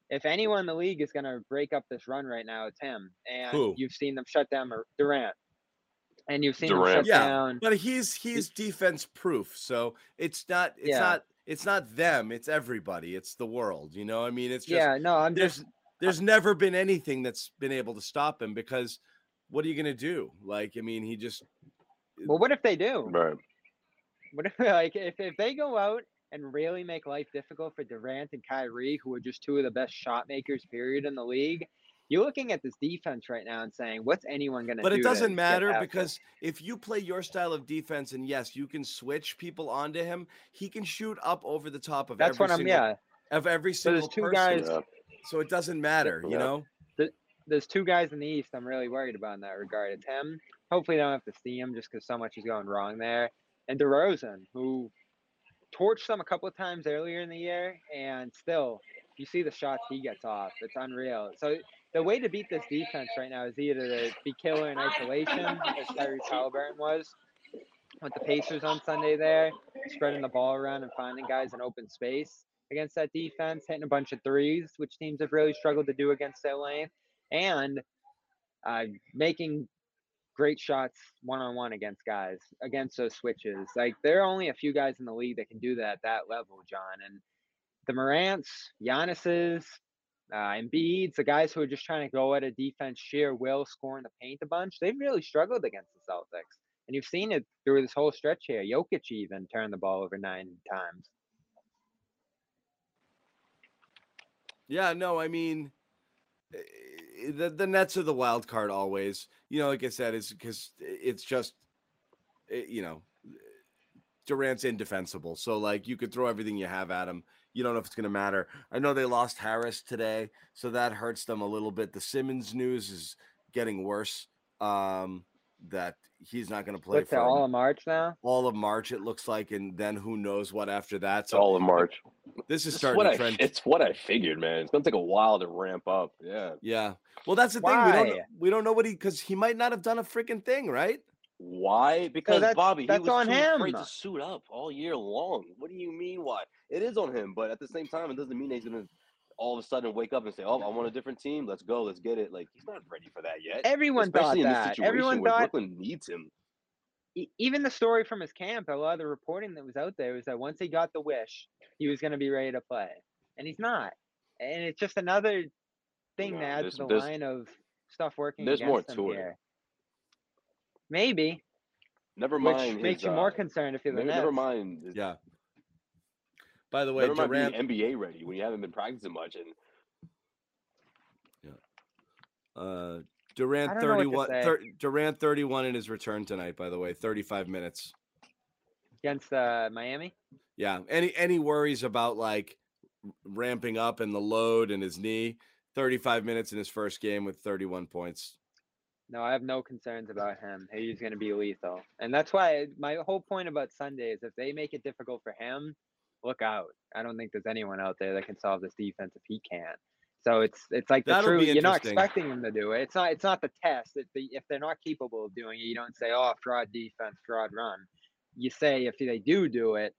if anyone in the league is going to break up this run right now, it's him. And Who? you've seen them shut down Durant. And you've seen him Durant. shut Yeah, down. But he's he's defense proof, so it's not it's Yeah. not it's not them, it's everybody, it's the world. You know, I mean, it's just yeah, no, I'm just there's there's never been anything that's been able to stop him because what are you gonna do? Like, I mean, he just Well, what if they do? Right. What if like if, if they go out and really make life difficult for Durant and Kyrie, who are just two of the best shot makers, period, in the league? You're looking at this defense right now and saying, what's anyone gonna do? but it doesn't matter past this? because if you play your style of defense and yes, you can switch people onto him, he can shoot up over the top of that's every what I'm. single, Yeah, of every single So there's two person. guys- So it doesn't matter, you Yeah. know. there's two guys in the East I'm really worried about in that regard. It's him. Hopefully, they don't have to see him just because so much is going wrong there. And DeRozan, who torched them a couple of times earlier in the year, and still, you see the shots he gets off. It's unreal. So the way to beat this defense right now is either to be killer in isolation, as Tyrese Halliburton was with the Pacers on Sunday there, spreading the ball around and finding guys in open space against that defense, hitting a bunch of threes, which teams have really struggled to do against their lane, and uh, making great shots one on one against guys against those switches. Like there are only a few guys in the league that can do that at that level, John. And the Morants, Giannis's, uh, Embiid's, the guys who are just trying to go at a defense sheer will, scoring the paint a bunch. They've really struggled against the Celtics, and you've seen it through this whole stretch here. Jokic even turned the ball over nine times. Yeah, no, I mean, eh, the the Nets are the wild card always. You know, like I said, it's because it's just it, you know Durant's indefensible. So like you could throw everything you have at him. You don't know if it's going to matter. I know they lost Harris today, so that hurts them a little bit. The Simmons news is getting worse. Um, that he's not going to play What's for that, all of March now? all of March. It looks like, and then who knows what after that. So all of March. this is It's starting what to I, trend. it's what I figured, man. It's gonna take a while to ramp up. Yeah. Yeah. Well, that's the thing. We don't we don't know what he because he might not have done a freaking thing, right? Why? Because that's- Bobby, he that's was on too afraid him. to suit up all year long. What do you mean? Why? It is on him, but at the same time, it doesn't mean he's gonna all of a sudden wake up and say, "Oh, I want a different team. Let's go. Let's get it." Like he's not ready for that yet. Everyone Especially thought in this that. situation Everyone where thought Brooklyn needs him. e- even the story from his camp, a lot of the reporting that was out there was that once he got the wish, he was going to be ready to play, and he's not. And it's just another thing No, to add there's- to the there's- line of stuff working there's more against to it. here. Maybe, Never which mind. makes his, you more uh, concerned if you're the never, Nets. never mind. his- Yeah. By the way, Never mind Durant. NBA ready when you haven't been practicing much. And Uh, Durant I don't know what to 31 thir- Durant 31 in his return tonight by the way 35 minutes against uh, Miami. yeah any any worries about like ramping up and the load and his knee 35 minutes in his first game with 31 points No, I have no concerns about him. He's going to be lethal, and that's why my whole point about Sunday is if they make it difficult for him, look out. I don't think there's anyone out there that can solve this defense if he can. So it's it's like the That'll true. be You're not expecting him to do it. It's not it's not the test. If they if they're not capable of doing it, you don't say, "Oh, fraud defense, fraud run." You say if they do do it,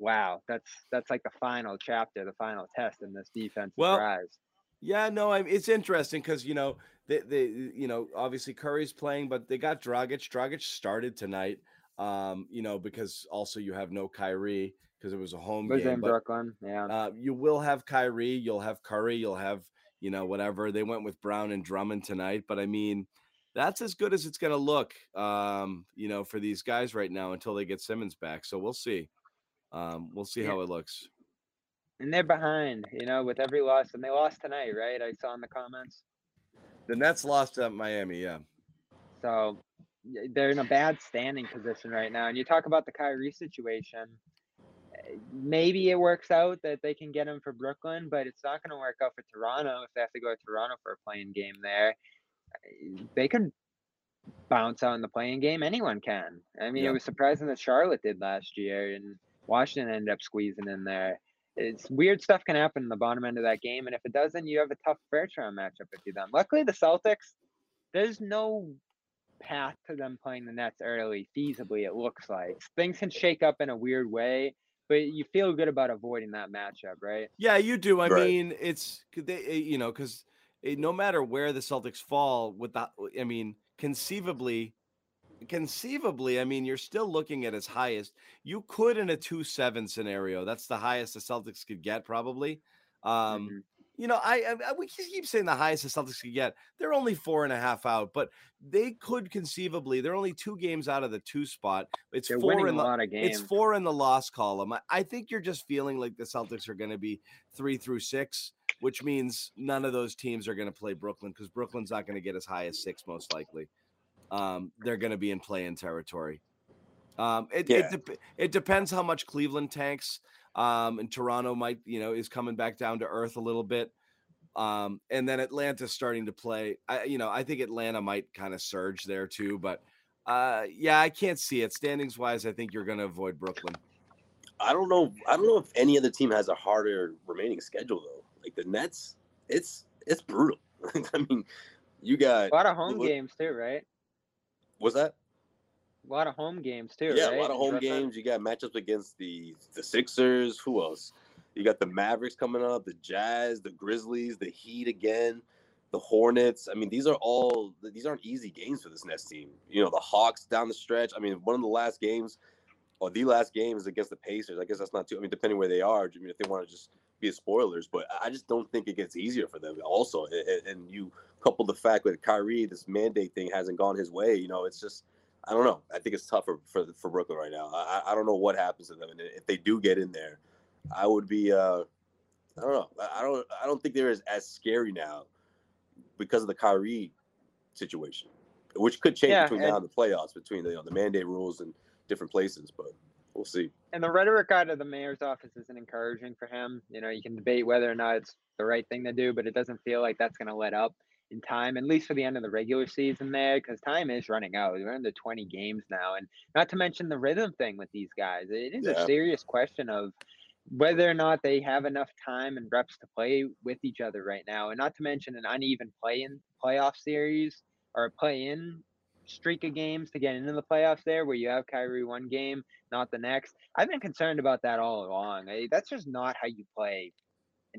wow, that's that's like the final chapter, the final test in this defense Well, rise. yeah no I, it's interesting because you know they, they you know obviously curry's playing but they got dragic dragic started tonight um you know because also you have no Kyrie because it was a home Was game in but Brooklyn, yeah. Uh, you will have Kyrie, you'll have Curry, you'll have you know whatever. They went with Brown and Drummond tonight, but I mean, that's as good as it's going to look. Um, you know, for these guys right now until they get Simmons back. So we'll see. Um, we'll see Yeah. how it looks. And they're behind, you know, with every loss, and they lost tonight, right? I saw in the comments. The Nets lost at Miami. Yeah, So they're in a bad standing position right now. And you talk about the Kyrie situation. Maybe it works out that they can get him for Brooklyn, but it's not going to work out for Toronto if they have to go to Toronto for a play-in game there. Eh, They could bounce out in the play-in game. Anyone can. I mean, Yeah. it was surprising that Charlotte did last year, and Washington ended up squeezing in there. It's weird stuff can happen in the bottom end of that game, and if it doesn't, you have a tough first round matchup if you them. Luckily, the Celtics, there's no path to them playing the Nets early, feasibly, it looks like. Things can shake up in a weird way, but you feel good about avoiding that matchup, right? yeah, you do. I Right. mean, it's 'cause they, eh, you know, because no matter where the Celtics fall, with the, I mean, conceivably. Conceivably, I mean, you're still looking at as highest you could in a two-seven scenario. That's the highest the Celtics could get, probably. Um, Mhm. You know, I, I we keep saying the highest the Celtics could get. They're only four and a half out, but they could conceivably. They're only two games out of the two spot. It's They're four in a the lot of games. it's four in the loss column. I, I think you're just feeling like the Celtics are going to be three through six, which means none of those teams are going to play Brooklyn because Brooklyn's not going to get as high as six, most likely. Um, they're going to be in play-in territory. Um, it, Yeah. it, dep- it depends how much Cleveland tanks. Um, and Toronto might, you know, is coming back down to earth a little bit. Um, and then Atlanta's starting to play. I, you know, I think Atlanta might kind of surge there too, but uh, yeah, I can't see it. Standings wise, I think you're going to avoid Brooklyn. I don't know. I don't know if any other team has a harder remaining schedule though. Like the Nets, it's it's brutal. I mean, you got a lot of home look- games too, right? what's that? A lot of home games too. yeah, right? a lot of home Brooklyn? games. You got matchups against the the Sixers. Who else? You got the Mavericks coming up, the Jazz, the Grizzlies, the Heat again, the Hornets. I mean, these are all these aren't easy games for this Nets team. You know, the Hawks down the stretch. I mean, one of the last games or the last game is against the Pacers. I guess that's not too. I mean, depending where they are. I mean, if they want to just be spoilers, but I just don't think it gets easier for them. Also, A- a- and you couple the fact that Kyrie, this mandate thing hasn't gone his way. You know, it's just I don't know. I think it's tougher for for Brooklyn right now. I I don't know what happens to them, and if they do get in there, I would be. uh I don't know. I don't. I don't think they're as, as scary now. because of the Kyrie situation, which could change Yeah, between now and- and the playoffs, between the, you know, the mandate rules and different places. But we'll see. And the rhetoric out of the mayor's office isn't encouraging for him. You know, you can debate whether or not it's the right thing to do, but it doesn't feel like that's going to let up in time, at least for the end of the regular season there, because time is running out. We're into 20 games now. And not to mention the rhythm thing with these guys. It is Yeah. a serious question of whether or not they have enough time and reps to play with each other right now. And not to mention an uneven play in playoff series or a play in streak of games to get into the playoffs there where you have Kyrie one game, not the next. I've been concerned about that all along. Eh, That's just not how you play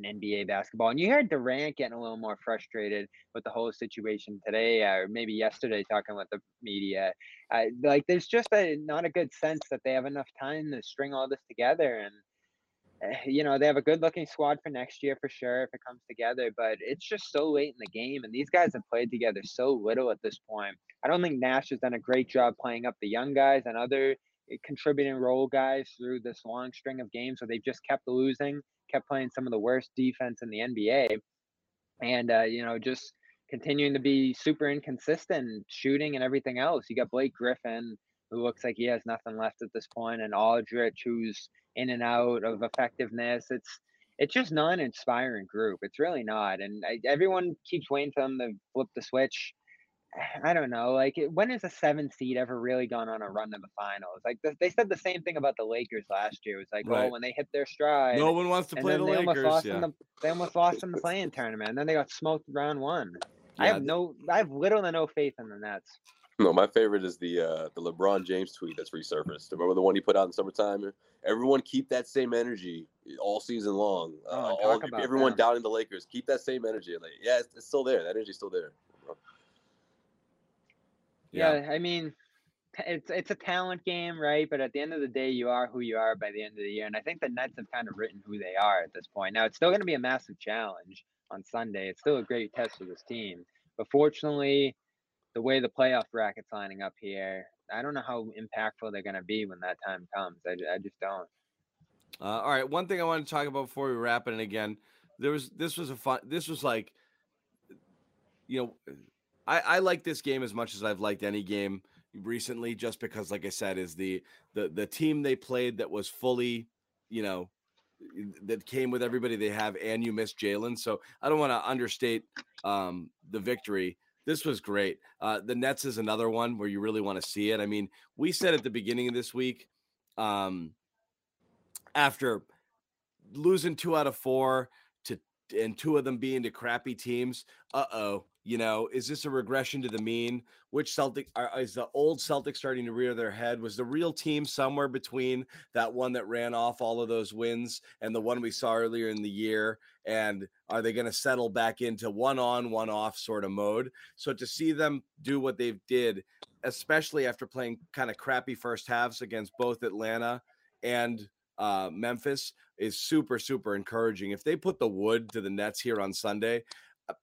an NBA basketball. And you heard Durant getting a little more frustrated with the whole situation today, or maybe yesterday, talking with the media. Uh, like, there's just a not a good sense that they have enough time to string all this together. And eh, you know they have a good looking squad for next year for sure if it comes together. But it's just so late in the game, and these guys have played together so little at this point. I don't think Nash has done a great job playing up the young guys and other eh, contributing role guys through this long string of games where they've just kept losing, kept playing some of the worst defense in the NBA, and uh, you know just continuing to be super inconsistent shooting and everything else. You got Blake Griffin who looks like he has nothing left at this point, and Aldridge who's in and out of effectiveness. It's it's just not an inspiring group. It's really not, and I, everyone keeps waiting for them to flip the switch. I don't know. Like, it- when has a seven seed ever really gone on a run to the finals? Like, th- they said the same thing about the Lakers last year. It was like, oh, when they hit their stride, No one wants to play then the they almost Lakers. lost Yeah. in the they almost lost in the play-in tournament, and then they got smoked round one. I have no, I have little to no faith in the Nets. No, my favorite is the uh, the LeBron James tweet that's resurfaced. Remember the one he put out in summertime? Everyone keep that same energy all season long. Oh, Uh, talk all, about everyone them. doubting the Lakers, keep that same energy. Like, yeah, it's, it's still there. That energy's still there. Yeah, I mean, it's it's a talent game, right? But at the end of the day, you are who you are by the end of the year, and I think the Nets have kind of written who they are at this point. Now, it's still going to be a massive challenge on Sunday. It's still a great test for this team, but fortunately, the way the playoff bracket's lining up here, I don't know how impactful they're going to be when that time comes. I, I just don't. Uh, all right. One thing I want to talk about before we wrap it, and again, there was this was a fun. This was like, you know, I I like this game as much as I've liked any game recently, just because, like I said, is the the the team they played that was fully, you know, that came with everybody they have, and you missed Jaylen. So I don't want to understate um, the victory. This was great. Uh, the Nets is another one where you really want to see it. I mean, we said at the beginning of this week, um, after losing two out of four and two of them being to crappy teams. Uh oh, you know, is this a regression to the mean? Which Celtic are, is the old Celtic starting to rear their head? Was the real team somewhere between that one that ran off all of those wins and the one we saw earlier in the year? And are they going to settle back into one on, one off sort of mode? So to see them do what they've did, especially after playing kind of crappy first halves against both Atlanta and uh, Memphis is super, super encouraging. If they put the wood to the Nets here on Sunday, uh,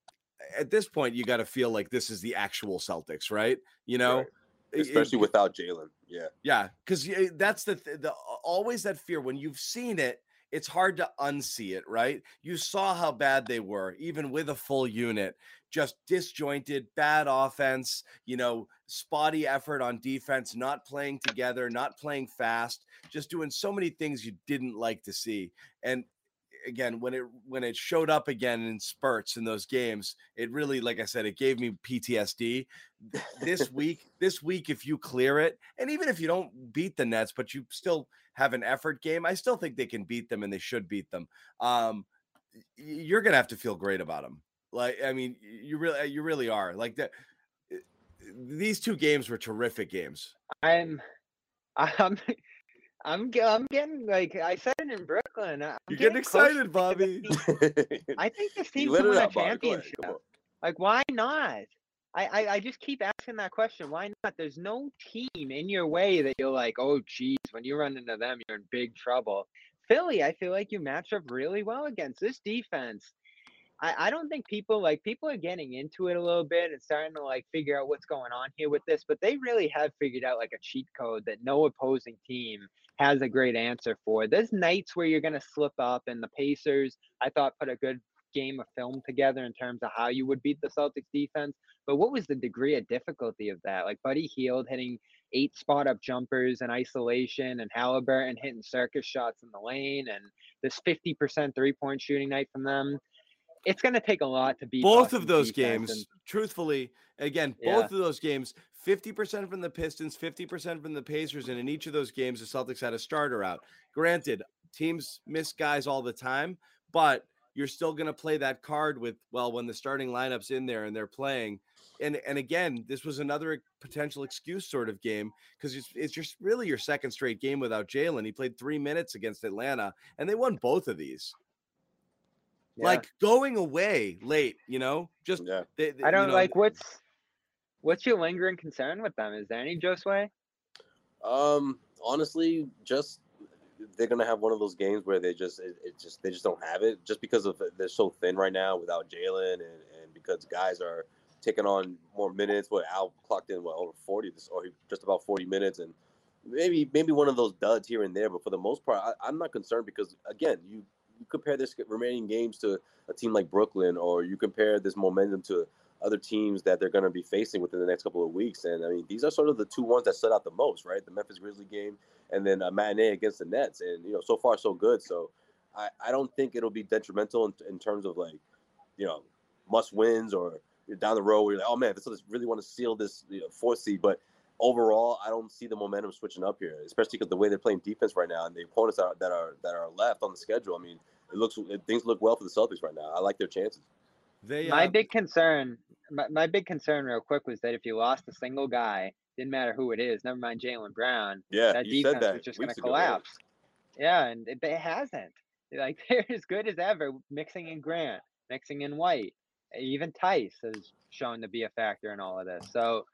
at this point, you got to feel like this is the actual Celtics, right? You know, Right. Especially it- without Jaylen. Yeah. yeah, because that's the, the always that fear when you've seen it. It's hard to unsee it, right? You saw how bad they were, even with a full unit, just disjointed, bad offense, you know, spotty effort on defense, not playing together, not playing fast, just doing so many things you didn't like to see. And again, when it when it showed up again in spurts in those games, it really, like I said, it gave me PTSD. This week, this week, if you clear it, and even if you don't beat the Nets, but you still have an effort game, I still think they can beat them and they should beat them. Um, you're gonna have to feel great about them. Like, I mean, you really, you really are. Like that. These two games were terrific games. I'm, I'm, I'm, I'm getting like I said it in Brooklyn. I'm You're getting close excited, Bobby. I think this team can win a championship. Like, why not? I, I, I just keep asking that question. Why not? There's no team in your way that you're like, oh, geez, when you run into them, you're in big trouble. Philly, I feel like you match up really well against this defense. I, I don't think people like people are getting into it a little bit and starting to like figure out what's going on here with this, but they really have figured out like a cheat code that no opposing team has a great answer for. There's nights where you're gonna slip up, and the Pacers, I thought, put a good game of film together in terms of how you would beat the Celtics defense. But what was the degree of difficulty of that? Like Buddy Hield hitting eight spot up jumpers in isolation and Halliburton hitting circus shots in the lane and this 50% three point shooting night from them. It's going to take a lot to beat both Boston's of those games. and- truthfully, again, Yeah. both of those games, 50% from the Pistons, 50% from the Pacers, and in each of those games, the Celtics had a starter out. Granted, teams miss guys all the time, but you're still going to play that card with well when the starting lineup's in there and they're playing. And and again, this was another potential excuse sort of game because it's, it's just really your second straight game without Jaylen. He played three minutes against Atlanta, and they won both of these. Yeah. Like going away late, you know, just Yeah. they, they- I don't know, like what's what's your lingering concern with them? Is there any Josue? Um, honestly, just they're gonna have one of those games where they just it, it just they just don't have it just because of they're so thin right now without Jaylen and and because guys are taking on more minutes. What Al clocked in what over forty this or just about forty minutes and maybe maybe one of those duds here and there, but for the most part, I, I'm not concerned because again you. You compare this remaining games to a team like Brooklyn, or you compare this momentum to other teams that they're going to be facing within the next couple of weeks. And I mean, these are sort of the two ones that stood out the most, right? The Memphis Grizzly game and then a matinee against the Nets. And, you know, so far, so good. So I, I don't think it'll be detrimental in, in terms of like, you know, must wins or down the road where you're like, oh man, this really want to seal this you know, fourth seed. But overall, I don't see the momentum switching up here, especially because the way they're playing defense right now and the opponents that are, that are that are left on the schedule. I mean, it looks it, things look well for the Celtics right now. I like their chances. They My uh, big concern, my, my big concern, real quick, was that if you lost a single guy, didn't matter who it is, never mind Jaylen Brown, Yeah, that defense said that was just going to weeks ago, collapse. Yeah, and it, it hasn't. Like they're as good as ever, mixing in Grant, mixing in White, even Theis has shown to be a factor in all of this. So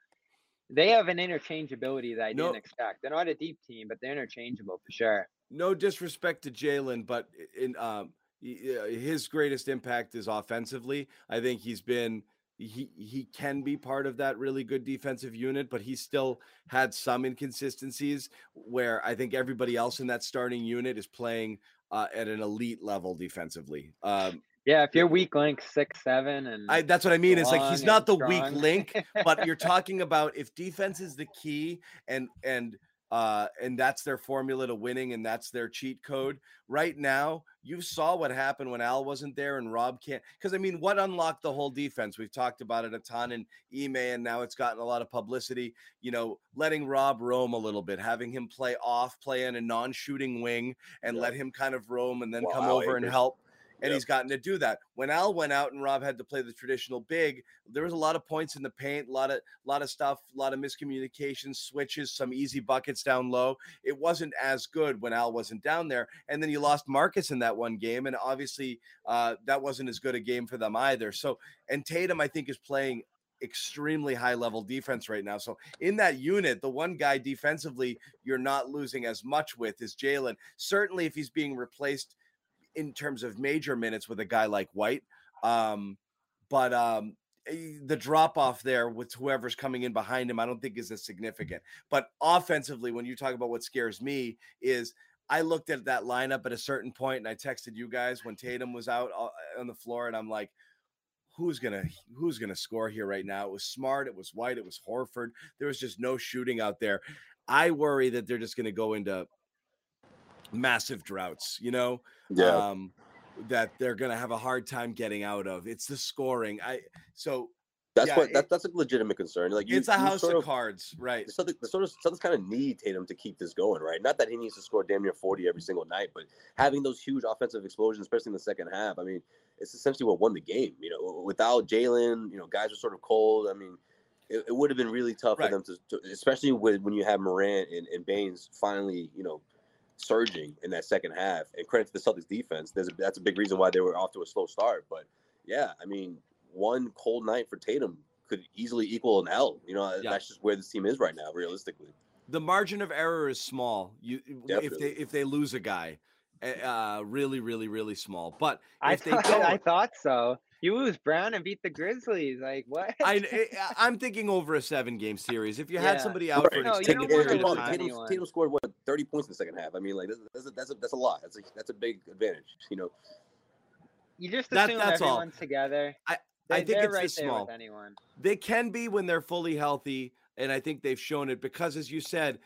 they have an interchangeability that I No- didn't expect. They're not a deep team, but they're interchangeable for sure. no disrespect to Jaylen, but in um his greatest impact is offensively. I think he's been he he can be part of that really good defensive unit, but he still had some inconsistencies where I think everybody else in that starting unit is playing uh, at an elite level defensively. Um, Yeah, if you're weak link six seven and I that's what I mean. It's like he's not the and weak link, but you're talking about if defense is the key and and uh and that's their formula to winning and that's their cheat code right now you saw what happened when al wasn't there and rob can't because i mean what unlocked the whole defense we've talked about it a ton in email and now it's gotten a lot of publicity you know letting rob roam a little bit having him play off play in a non-shooting wing and Yeah. let him kind of roam and then Wow, come over and help and Yep. he's gotten to do that. When Al went out and Rob had to play the traditional big, there was a lot of points in the paint, a lot of lot of stuff, a lot of miscommunications, switches, some easy buckets down low. It wasn't as good when Al wasn't down there, and then you lost Marcus in that one game, and obviously uh, that wasn't as good a game for them either. So, and Tatum, I think, is playing extremely high level defense right now. So in that unit, the one guy defensively you're not losing as much with is Jaylen. Certainly, if he's being replaced in terms of major minutes with a guy like White. Um, but um, eh, the drop off there with whoever's coming in behind him, I don't think is as significant. But offensively, when you talk about what scares me, is I looked at that lineup at a certain point and I texted you guys when Tatum was out uh, on the floor, and I'm like, who's gonna who's gonna score here right now? It was smart, it was White, it was Horford. There was just no shooting out there. I worry that they're just gonna go into massive droughts, you know um, that they're going to have a hard time getting out of. It's the scoring. I so that's yeah, what that, that's a legitimate concern. Like you, it's a house of, of, cards, right? the sort of Celtics kind of need Tatum to keep this going, right? Not that he needs to score damn near forty every single night, but having those huge offensive explosions, especially in the second half. I mean, it's essentially what won the game. You know, without Jaylen, you know, guys were sort of cold. I mean, it, it would have been really tough Right. for them to, to especially with, when you have Morant and, and Baines finally, you know, surging in that second half. And credit to the Celtics defense. There's a, that's a big reason why they were off to a slow start. But yeah, I mean, one cold night for Tatum could easily equal an L. You know, Yeah. that's just where this team is right now, realistically. The margin of error is small. You if they if they lose a guy, eh, uh, really, really, really small. But I if they thought, don't, I thought so. You lose Brown and beat the Grizzlies. Like what? I, eh, I I'm thinking over a seven game series. If you had somebody out for an No, you extended don't wanna period of time, Tatum. Tatum scored what 30 points in the second half. I mean, like that's that's a, that's a, that's a lot. That's a that's a big advantage. You know, You just That- assume that's all. everyone's together. I- They, I think it's right this small. anyone. They can be when they're fully healthy, and I think they've shown it because, as you said,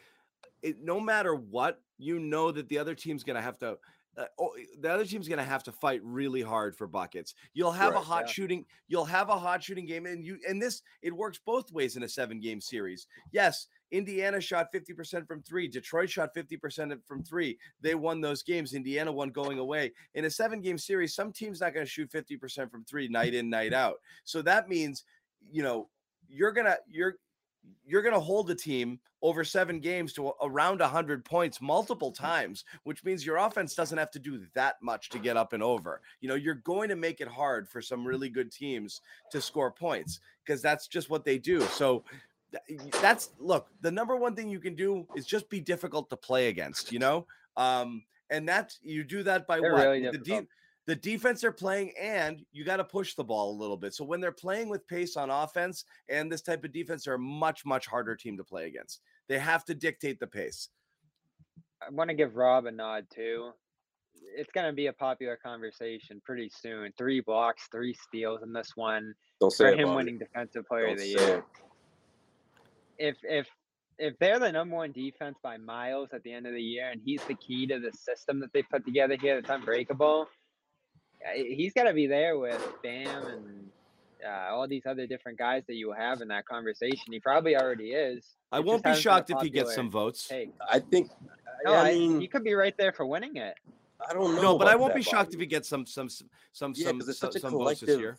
it, no matter what, you know that the other team's going to have to. Uh, oh, the other team's going to have to fight really hard for buckets. You'll have a hot yeah. shooting. You'll have a hot shooting game, and you and this it works both ways in a seven game series. Yes, Indiana shot fifty percent from three. Detroit shot fifty percent from three. They won those games. Indiana won going away. In a seven game series, some teams not going to shoot fifty percent from three night in night out. So that means you know you're gonna you're you're gonna hold the team over seven games to a- around 100 points multiple times which means your offense doesn't have to do that much to get up and over. You know you're going to make it hard for some really good teams to score points because that's just what they do. So that's look the number one thing you can do is just be difficult to play against you know? Um and that's you do that by They're what? really the. The defense they're playing and you got to push the ball a little bit so when they're playing with pace on offense and this type of defense they're a much much harder team to play against they have to dictate the pace I want to give Rob a nod too. It's going to be a popular conversation pretty soon. Three blocks, three steals in this one Don't say for it, him Bobby. winning Defensive Player Don't of the Year. it. If if if they're the number one defense by miles at the end of the year, and he's the key to the system that they put together here that's unbreakable, he's got to be there with Bam and uh, all these other different guys that you have in that conversation. He probably already is. i It won't be hasn't been a shocked if he gets some votes take. I think. No, I I- mean, he could be right there for winning it. I don't know. no but i won't be shocked if he gets some some some some Yeah, some, because it's some, such a some votes this collective year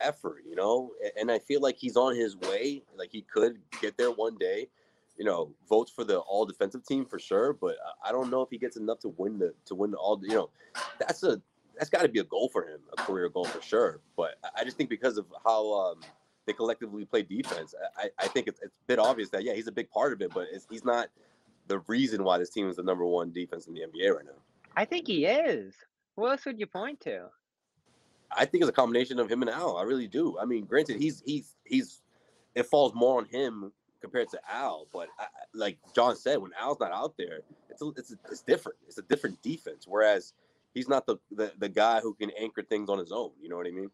effort, you know. And I feel like he's on his way. Like he could get there one day. You know, votes for the all defensive team for sure. But I- I don't know if he gets enough to win the to win the all. You know, that's a that's got to be a goal for him, a career goal for sure. But I- just think because of how um, they collectively play defense, I, I- think it's, it's a bit obvious that yeah, he's a big part of it, but it's, he's not the reason why this team is the number one defense in the NBA right now. I think he is. Who else would you point to? I think it's a combination of him and Al. I really do. I mean, granted, he's he's he's it falls more on him compared to Al, but I- like John said, when Al's not out there, it's a, it's a, it's different. It's a different defense. Whereas he's not the, the the guy who can anchor things on his own. You know what I mean?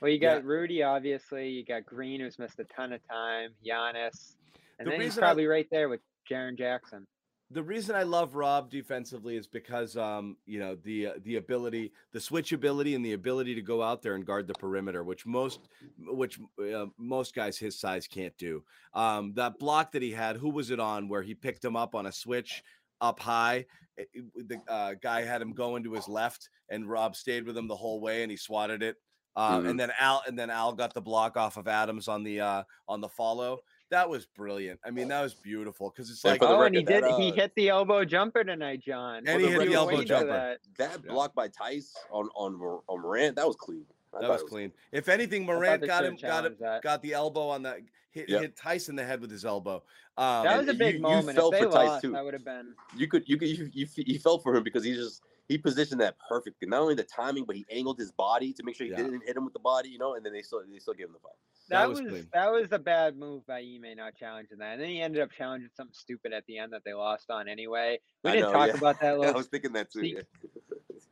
Well, you Yeah. got Rudy, obviously. You got Green, who's missed a ton of time. Giannis, and The then he's reason I- probably right there with Jaren Jackson. the reason I love Rob defensively is because um you know the uh, the ability the switch ability and the ability to go out there and guard the perimeter which most which uh, most guys his size can't do. Um that block that he had who was it on where he picked him up on a switch up high it- it- the uh, guy had him going to his left and Rob stayed with him the whole way and he swatted it. Um, Mhm. and then Al and then Al got the block off of Adams on the uh on the follow. That was brilliant. I mean, that was beautiful because it's And like for the Oh, and he did. that, he uh, hit the elbow jumper tonight, John. And he We've hit the elbow jumper. that. That Yeah. block by Theis on on on Morant, that was clean. I That thought was it clean. If anything, I Morant got him, got him, that. got the elbow on that hit, Yep. hit Tyson in the head with his elbow. Um, That was a you- big you moment. felt if they for Theis, lost, too. that would have been. You could you could you, you, you felt for him because he just he positioned that perfectly. Not only the timing, but he angled his body to make sure he Yeah. didn't hit him with the body, you know. And then they still they still gave him the foul. That That, was was, clean. that was a bad move by Ime not challenging that, and then he ended up challenging something stupid at the end that they lost on anyway. We I didn't know, talk yeah. about that Yeah, I was thinking that too. See- yeah.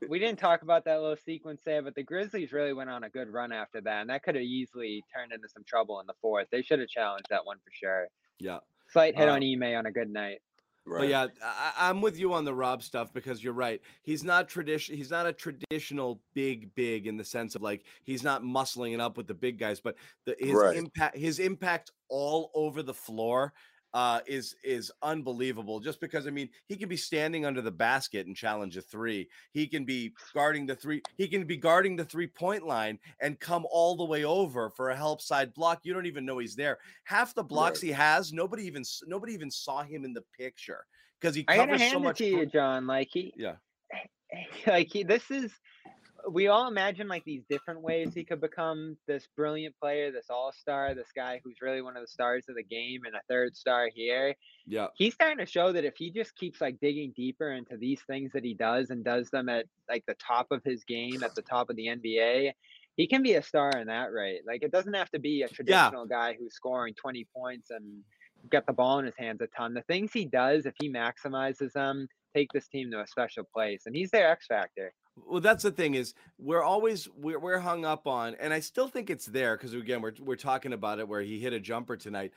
We didn't talk about that little sequence there, but the Grizzlies really went on a good run after that, and that could have easily turned into some trouble in the fourth. They should have challenged that one for sure. yeah, Slight hit Uh, on Ime on a good night. Right. but yeah, I, I'm with you on the Rob stuff because you're right. He's not tradition. He's not a traditional big, big in the sense of like he's not muscling it up with the big guys, but the, his Right. impact, his impact all over the floor uh is is unbelievable just because i mean he can be standing under the basket and challenge a three he can be guarding the three he can be guarding the three point line and come all the way over for a help side block you don't even know he's there half the blocks Right. he has nobody even nobody even saw him in the picture because he covers I gotta covers so hand it to you, John. Like he, yeah like he, this is. We all imagine like these different ways he could become this brilliant player, this all star, this guy who's really one of the stars of the game, and a third star here. yeah he's starting to show that if he just keeps like digging deeper into these things that he does and does them at like the top of his game, at the top of the NBA, he can be a star in that rate. Like it doesn't have to be a traditional guy who's scoring 20 points and got the ball in his hands a ton. The things he does, if he maximizes them, take this team to a special place. And he's their X factor. Well, that's the thing is we're always we're, we're hung up on, and I still think it's there because again we're we're talking about it where he hit a jumper tonight.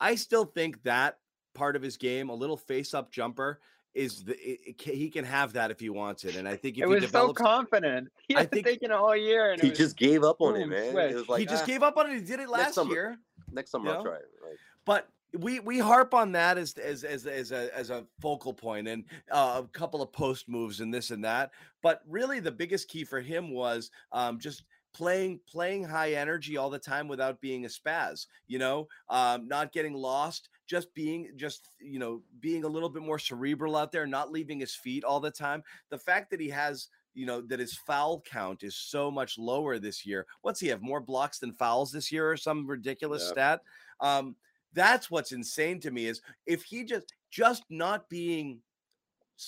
I still think that part of his game, a little face up jumper, is the it, it, he can have that if he wants it, and I think if it he was develops, so confident. He I think- taken it all year, and he was, just gave up on it, man. switch. It was like he just ah, gave up on it. He did it last summer. year. next summer you I'll try it. Like, but we we harp on that as as as as a as a focal point and uh, a couple of post moves and this and that. But really, the biggest key for him was um, just playing playing high energy all the time without being a spaz. You know, um, not getting lost, just being just you know being a little bit more cerebral out there, not leaving his feet all the time. The fact that he has you know that his foul count is so much lower this year. What's he have more blocks than fouls this year or some ridiculous Yeah. stat? Um, that's what's insane to me is if he just just not being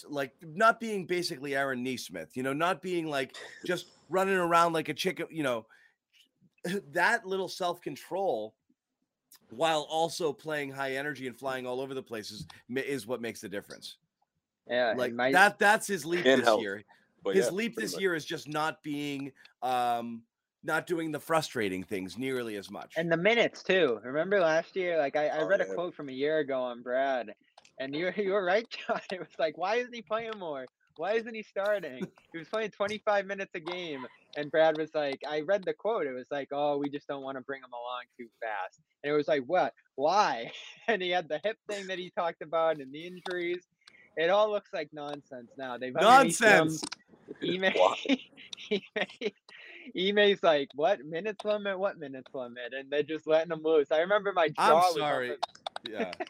like not being basically Aaron Nesmith, you know, not being like just running around like a chicken, you know, that little self control while also playing high energy and flying all over the places ma- is what makes the difference. yeah, Like and my, that that's his leap this health. year. but His yeah, leap this much. year is just not being um not doing the frustrating things nearly as much. and the minutes too. Remember last year? Like I, I Oh, read yeah. a quote from a year ago on Brad, and you you were right, John. It was like, why isn't he playing more? Why isn't he starting? he was playing 25 minutes a game, and Brad was like, I read the quote. It was like, oh, we just don't want to bring him along too fast. And it was like, what? Why? And he had the hip thing that he talked about and the injuries. It all looks like nonsense now. They've. Nonsense. Ime, Why? Ime, Ime's like, what minutes limit? What minutes limit? And they're just letting him loose. I remember my jaw. I'm sorry. Yeah.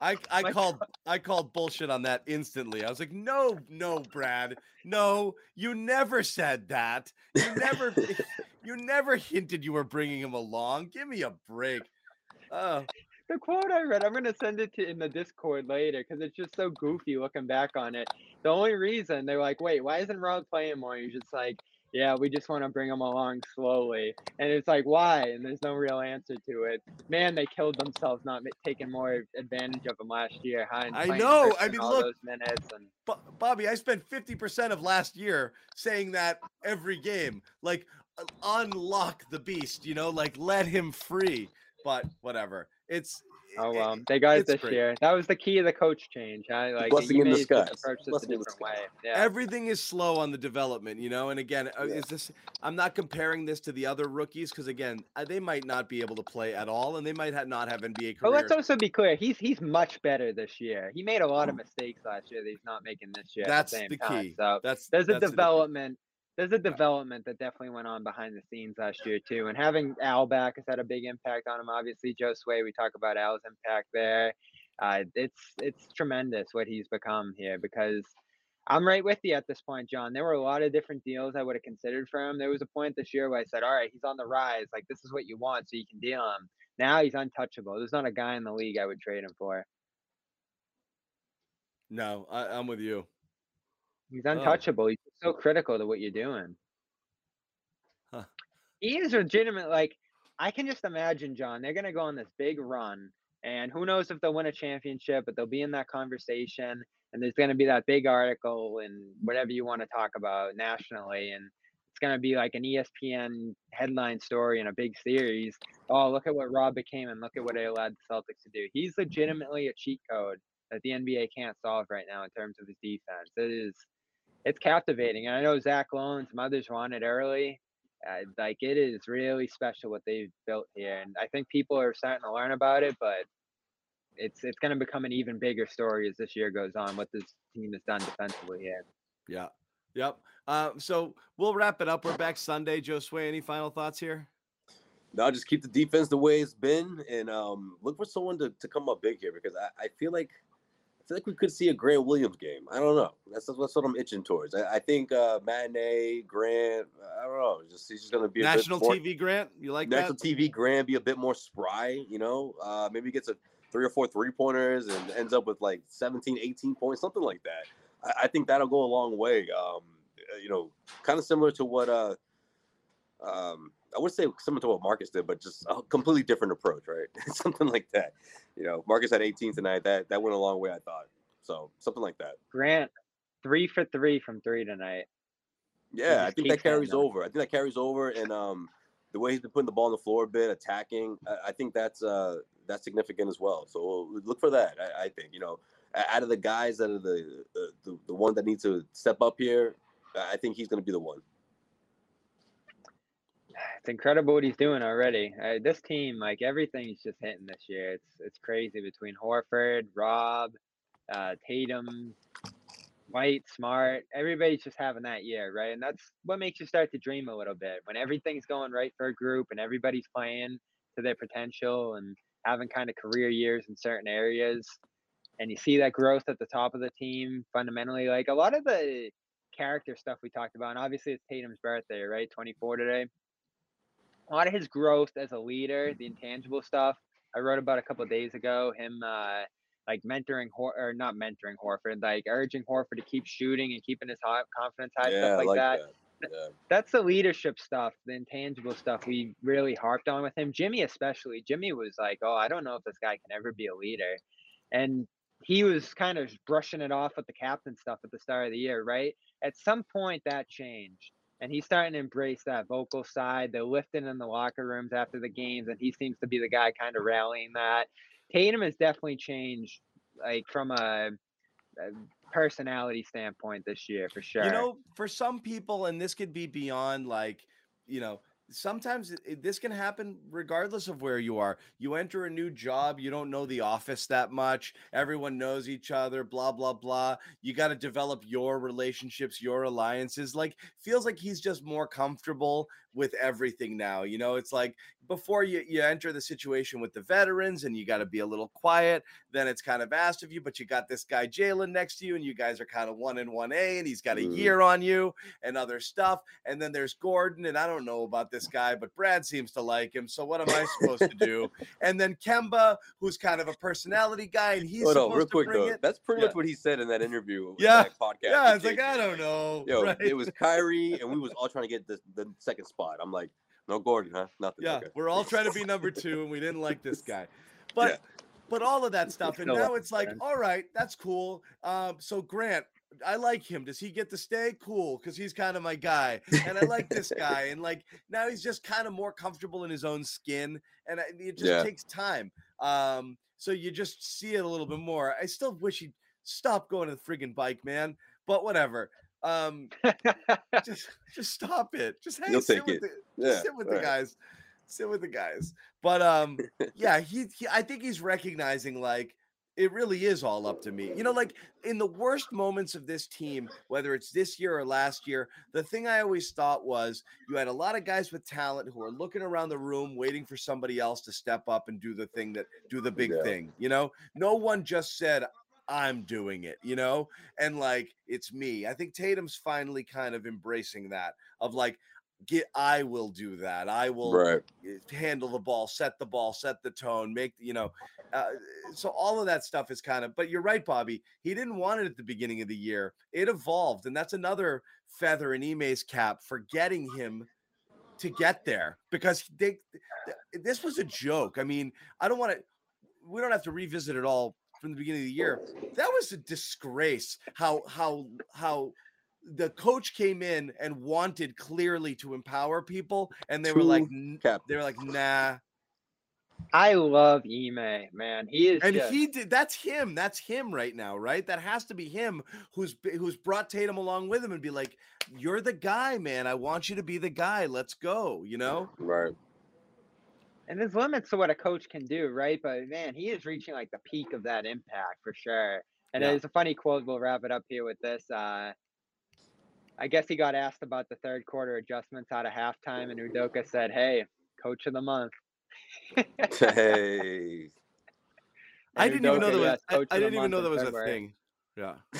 I, I My called I called bullshit on that instantly. I was like, no, no, Brad, no, you never said that. You never, you never hinted you were bringing him along. Give me a break. Oh, The quote I read, I'm gonna send it to in the Discord later because it's just so goofy looking back on it. The only reason they're like, wait, why isn't Rob playing more? He's just like, yeah, we just want to bring him along slowly, and it's like, why? And there's no real answer to it. Man, they killed themselves not taking more advantage of him last year. I know, I mean, look, those minutes and Bo- Bobby, I spent fifty percent of last year saying that every game, like uh, unlock the beast, you know, like let him free. But whatever, it's Oh it- well, they got it this great. year. That was the key of the coach change. Huh? Like blessing in Ime's just disguise. this Blessing in different way. disguise. Yeah. everything is slow on the development, you know. And again, uh, Yeah. is this? I'm not comparing this to the other rookies because again, uh, they might not be able to play at all, and they might ha- not have NBA But let's also be clear. He's he's much better this year. He made a lot of mistakes last year that he's not making this year. That's at the, same the time. key. So That's there's a that's the development. There's a development that definitely went on behind the scenes last year too. And having Al back has had a big impact on him. Obviously, Josue. We talk about Al's impact there. Uh, it's it's tremendous what he's become here because I'm right with you at this point, John. There were a lot of different deals I would have considered for him. There was a point this year where I said, "All right, he's on the rise. Like this is what you want, so you can deal him." Now he's untouchable. There's not a guy in the league I would trade him for. No, I, I'm with you. He's Oh. untouchable. He's so critical to what you're doing. Huh. He is legitimate. Like I can just imagine, John. They're gonna go on this big run, and who knows if they'll win a championship, but they'll be in that conversation. And there's gonna be that big article and whatever you want to talk about nationally, and it's gonna be like an ESPN headline story in a big series. Oh, look at what Rob became, and look at what it allowed the Celtics to do. He's legitimately a cheat code that the NBA can't solve right now in terms of his defense. It is it's captivating. And I know Zach Lowe and some others were it early. Uh, like it is really special what they've built here, and I think people are starting to learn about it. But it's it's going to become an even bigger story as this year goes on. What this team has done defensively here. Yeah. Yep. Uh, so we'll wrap it up. We're back Sunday. Josue, any final thoughts here? No, just keep the defense the way it's been, and um, look for someone to, to come up big here because I, I feel like I feel like we could see a Grant Williams game. I don't know. That's that's what I'm itching towards. I, I think uh, Matinee, Grant. I don't know. Just he's just gonna be a National more, TV grant. You like national that? TV. Grant be a bit more spry. You know, uh, maybe gets a three or four three pointers and ends up with like 17, 18 points, something like that. I, I think that'll go a long way. Um, you know, kind of similar to what uh, um, I would say similar to what Marcus did, but just a completely different approach, right? something like that. You know, Marcus had 18 tonight. That that went a long way, I thought. So something like that. Grant, three for three from three tonight. Yeah, I think that carries over. I think that carries over, and um, the way he's been putting the ball on the floor a bit, attacking, I, I think that's uh that's significant as well. So we'll look for that. I, I think you know, out of the guys that are the the, the the one that needs to step up here, I think he's going to be the one. Incredible what he's doing already. Uh, this team, like everything's just hitting this year. It's it's crazy between Horford, Rob, uh, Tatum, White, Smart. Everybody's just having that year, right? And that's what makes you start to dream a little bit when everything's going right for a group and everybody's playing to their potential and having kind of career years in certain areas. And you see that growth at the top of the team fundamentally. Like a lot of the character stuff we talked about, and obviously it's Tatum's birthday, right? 24 today a lot of his growth as a leader, the intangible stuff. I wrote about a couple of days ago. Him uh, like mentoring Hor- or not mentoring Horford, like urging Horford to keep shooting and keeping his high, confidence high, yeah, stuff like, like that. that. Yeah. That's the leadership stuff, the intangible stuff we really harped on with him. Jimmy especially. Jimmy was like, "Oh, I don't know if this guy can ever be a leader," and he was kind of brushing it off with the captain stuff at the start of the year, right? At some point, that changed and he's starting to embrace that vocal side. They're lifting in the locker rooms after the games, and he seems to be the guy kind of rallying that. Tatum has definitely changed, like from a, a personality standpoint this year for sure. You know, for some people, and this could be beyond like, you know, sometimes this can happen regardless of where you are. You enter a new job, you don't know the office that much, everyone knows each other, blah, blah, blah. You got to develop your relationships, your alliances. Like, feels like he's just more comfortable with everything now. You know, it's like before you, you enter the situation with the veterans and you got to be a little quiet, then it's kind of asked of you, but you got this guy Jaylen next to you, and you guys are kind of one in one A, and he's got a Mhm. year on you and other stuff. And then there's Gordon, and I don't know about this guy, but Brad seems to like him. So what am I supposed to do? And then Kemba, who's kind of a personality guy, and he's Hold on, real quick though. it. That's pretty Yeah. much what he said in that interview. Yeah, that podcast. Yeah, it's like I don't know. Yo, right? it was Kyrie, and we was all trying to get the, the second spot. I'm like, no Gordon, huh? Nothing. Yeah, okay. we're all trying to be number two, and we didn't like this guy. But Yeah. but all of that stuff, and Still now it's like, Grant. all right, that's cool. Um, so Grant, I like him. Does he get to stay? Cool, because he's kind of my guy, and I like this guy. And like now he's just kind of more comfortable in his own skin, and it just Yeah. takes time. Um, so you just see it a little bit more. I still wish he'd stop going to the friggin' bike, man. But whatever. Um, just just stop it. Just You'll sit with it. the, Yeah, sit with the alright. guys. Sit with the guys. But um, yeah, he, he I think he's recognizing like it really is all up to me. You know, like in the worst moments of this team, whether it's this year or last year, the thing I always thought was you had a lot of guys with talent who are looking around the room waiting for somebody else to step up and do the thing that do the big Yeah. thing. You know, no one just said, I'm doing it, you know, and like it's me. I think Tatum's finally kind of embracing that of like, get, I will do that. I will Right. uh, handle the ball, set the ball, set the tone, make you know. Uh, so all of that stuff is kind of. But you're right, Bobby. He didn't want it at the beginning of the year. It evolved, and that's another feather in Ime's cap for getting him to get there because they. This was a joke. I mean, I don't want to. We don't have to revisit it all from the beginning of the year. That was a disgrace. How how how the coach came in and wanted clearly to empower people, and they were like, Cap. they were like, nah. I love Ime, man. He is And just, he did. That's him. That's him right now, right? That has to be him who's who's brought Tatum along with him and be like, "You're the guy, man. I want you to be the guy. Let's go." You know? Right. And there's limits to what a coach can do, right? But man, he is reaching like the peak of that impact for sure. And Yeah. there's a funny quote. We'll wrap it up here with this. Uh, I guess he got asked about the third quarter adjustments out of halftime, and Udoka said, "Hey, coach of the month." Hey. I didn't even know Udoka, there was. yes, I, coach I of the didn't even know in there was a thing. Yeah.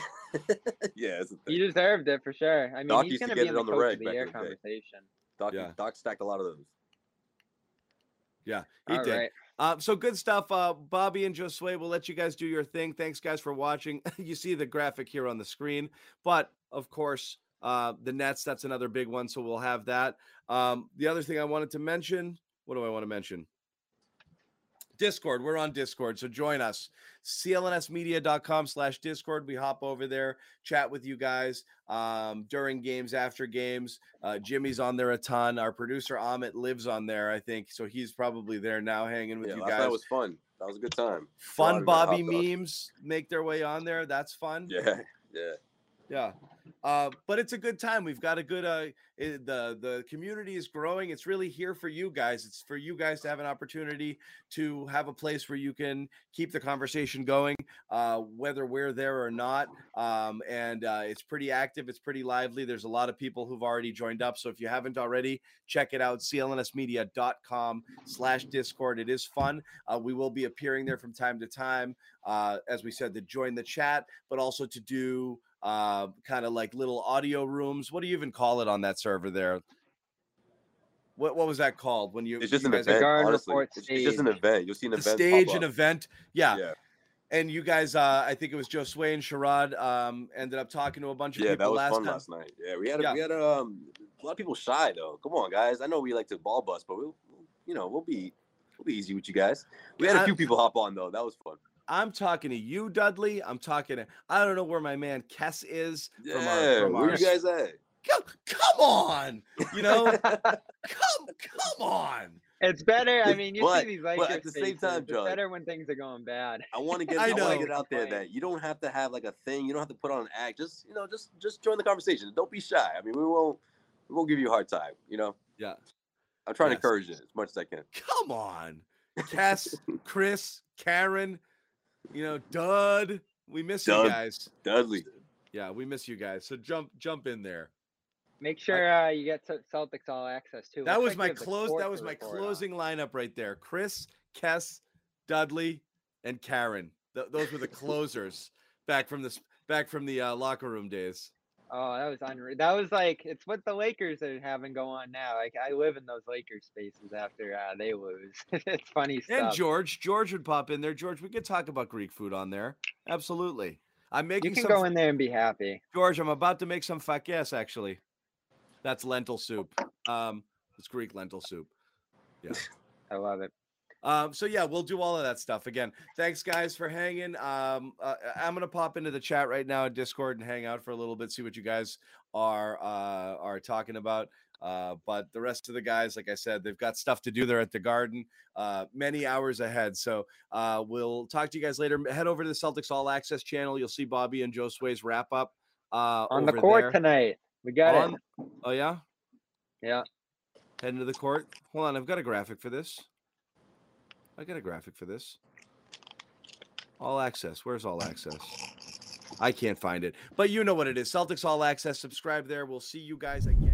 yeah, it's a He deserved it for sure. I mean, Doc he's used going to get be it in the on the coach reg of the year in the day. conversation. Doc, Yeah. Doc stacked a lot of those. Yeah. He All did. right. Uh, so good stuff, uh, Bobby and Josue. We'll let you guys do your thing. Thanks, guys, for watching. you see the graphic here on the screen, but of course, uh, the Nets. That's another big one, so we'll have that. Um, the other thing I wanted to mention. What do I want to mention? Discord. We're on Discord, so join us. clnsmedia.com slash Discord. We hop over there, chat with you guys um, during games, after games. Uh, Jimmy's on there a ton. Our producer Amit lives on there, I think, so he's probably there now, hanging with Yeah, you guys. That was fun. That was a good time. fun Glad we got Bobby memes make their way on there. That's fun. Yeah, yeah. Yeah. Uh, but it's a good time. We've got a good uh i- the the community is growing. It's really here for you guys. It's for you guys to have an opportunity to have a place where you can keep the conversation going, uh, whether we're there or not. Um, and uh, it's pretty active, it's pretty lively. There's a lot of people who've already joined up. So if you haven't already, check it out, clnsmedia.com slash discord. It is fun. Uh, we will be appearing there from time to time. Uh, as we said, to join the chat, but also to do uh kind of like little audio rooms what do you even call it on that server there what what was that called when you It's just you an guys- event. Honestly, it's, it's just an stage. event. You'll see an the event. stage pop an event yeah. Yeah, and you guys uh i think it was Josue and Sherrod um ended up talking to a bunch of yeah, people that was last fun time last night. Yeah, we had a, Yeah. we had a, um, a lot of people shy though. Come on, guys. I know we like to ball bust, but we'll, you know, we'll be we'll be easy with you guys. We had a few people hop on though. That was fun. I'm talking to you dudley i'm talking to i don't know where my man kess is Yeah, from our, from where our you guys at? come, come on you know come come on It's better. I mean, you But- see these but at the same faces, time, it's John- better when things are going bad. I want to get I I, want know. to get out there that you don't have to have like a thing. You don't have to put on an act. Just you know, just just join the conversation. Don't be shy. I mean, we won't we won't give you a hard time. You know. Yeah. I'm trying Yes. to encourage it as much as I can. come on Cass, Chris, Karen, you know, Dud. We miss Dud. you guys. Dudley. Yeah, we miss you guys. So jump jump in there. Make sure uh, you get Ce- Celtics all access too. That was like my you have the close that was my report on. closing lineup right there. Chris, Kess, Dudley, and Karen. Th- those were the closers back from this back from the uh, locker room days. Oh, that was unreal. That was like it's what the Lakers are having go on now. Like I live in those Lakers spaces after uh, they lose. it's funny stuff. And. George, George would pop in there. George, we could talk about Greek food on there. Absolutely. I'm making. you can some go in there and be happy. George, I'm about to make some fakes actually. That's lentil soup. Um, it's Greek lentil soup. Yes I love it. Um, so yeah, we'll do all of that stuff again. Thanks guys for hanging. Um, uh, I'm gonna pop into the chat right now at Discord and hang out for a little bit, see what you guys are uh, are talking about. Uh, but the rest of the guys, like I said, they've got stuff to do there at the Garden, uh, many hours ahead. So uh, we'll talk to you guys later. Head over to the Celtics All Access channel. You'll see Bobby and Josue's wrap up uh, On the court there. tonight. We got On- it. Oh yeah, Yeah. heading to the court. Hold on, I've got a graphic for this. I got a graphic for this. All access. Where's all access? I can't find it, but you know what it is. Celtics All Access. Subscribe there. We'll see you guys again.